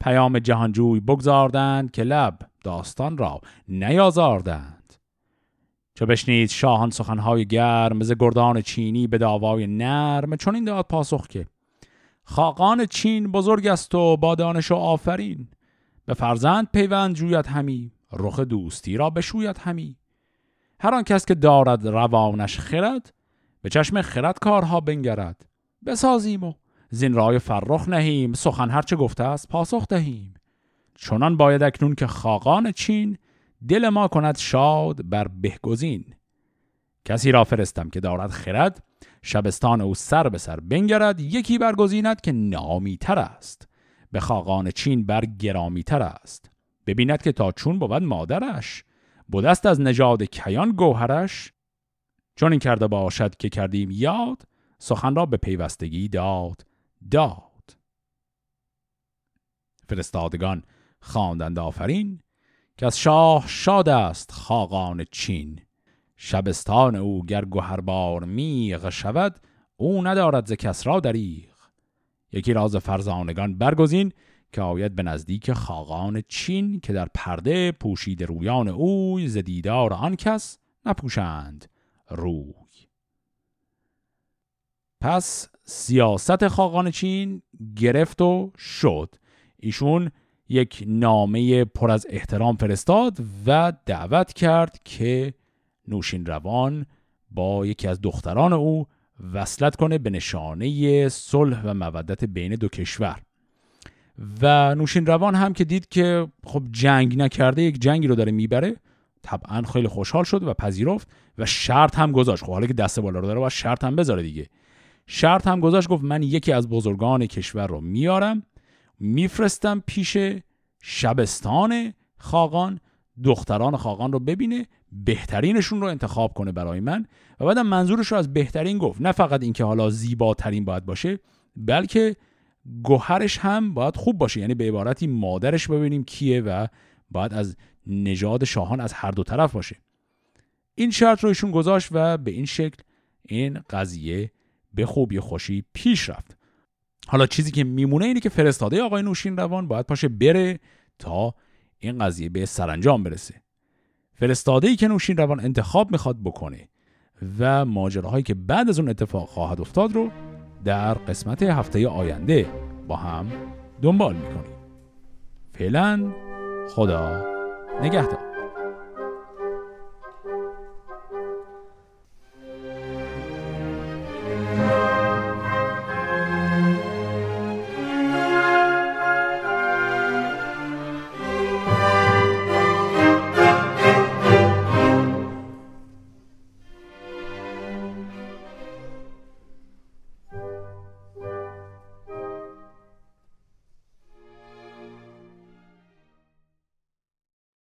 پیام جهانجوی بگذاردند که لب داستان را نیازاردند. چو بشنید شاهان سخنهای گرم ز گردان چینی به داوای نرم. چون این داد پاسخ که خاقان چین بزرگ است و با دانش و آفرین. به فرزند پیوند جوید همی رخ دوستی را بشوید همی. هر آن کس که دارد روانش خرد به چشم خرد کارها بنگرد. بسازیم و زین رای فرخ نهیم سخن هرچه گفته است پاسخ دهیم. چنان باید اکنون که خاقان چین دل ما کند شاد بر بهگزین. کسی را فرستم که دارد خرد شبستان او سر به سر بنگرد یکی برگزیند که نامیتر است. به خاقان چین بر گرامیتر است. ببیند که تا چون بود مادرش بودست از نژاد کیان گوهرش. چون این کرده باشد که کردیم یاد سخن را به پیوستگی داد داد. فرستادگان خواندند آفرین. که از شاه شاد است خاقان چین. شبستان او گر گوهربار میغ شود او ندارد ز کس را دریغ. یکی راز فرزانگان برگزین که آید به نزدیک خاقان چین که در پرده پوشید رویان اوی ز دیدار آن کس نپوشند روی. پس سیاست خاقان چین گرفت و شد. ایشون یک نامه پر از احترام فرستاد و دعوت کرد که نوشین روان با یکی از دختران او وصلت کنه به نشانه صلح و مودت بین دو کشور. و نوشین روان هم که دید که خب جنگ نکرده یک جنگی رو داره می‌بره طبعا خیلی خوشحال شد و پذیرفت و شرط هم گذاشت. خب حالا که دست بالا رو داره باید شرط هم بذاره دیگه. شرط هم گذاشت گفت من یکی از بزرگان کشور رو میارم میفرستم پیش شبستان خاقان دختران خاقان رو ببینه بهترینشون رو انتخاب کنه برای من. و بعدم منظورش رو از بهترین گفت. نه فقط اینکه حالا زیباترین باید باشه بلکه گوهرش هم باید خوب باشه. یعنی به عبارتی مادرش ببینیم کیه و باید از نژاد شاهان از هر دو طرف باشه. این شرط رو ایشون گذاشت و به این شکل این قضیه به خوبی خوشی پیش رفت. حالا چیزی که میمونه اینه که فرستاده آقای نوشین روان باید پاشه بره تا این قضیه به سرانجام برسه. فرستاده ای که نوشین روان انتخاب می‌خواد بکنه و ماجراهایی که بعد از اون اتفاق خواهد افتاد رو در قسمت هفته آینده با هم دنبال می‌کنیم. فعلا خدا نگهدار.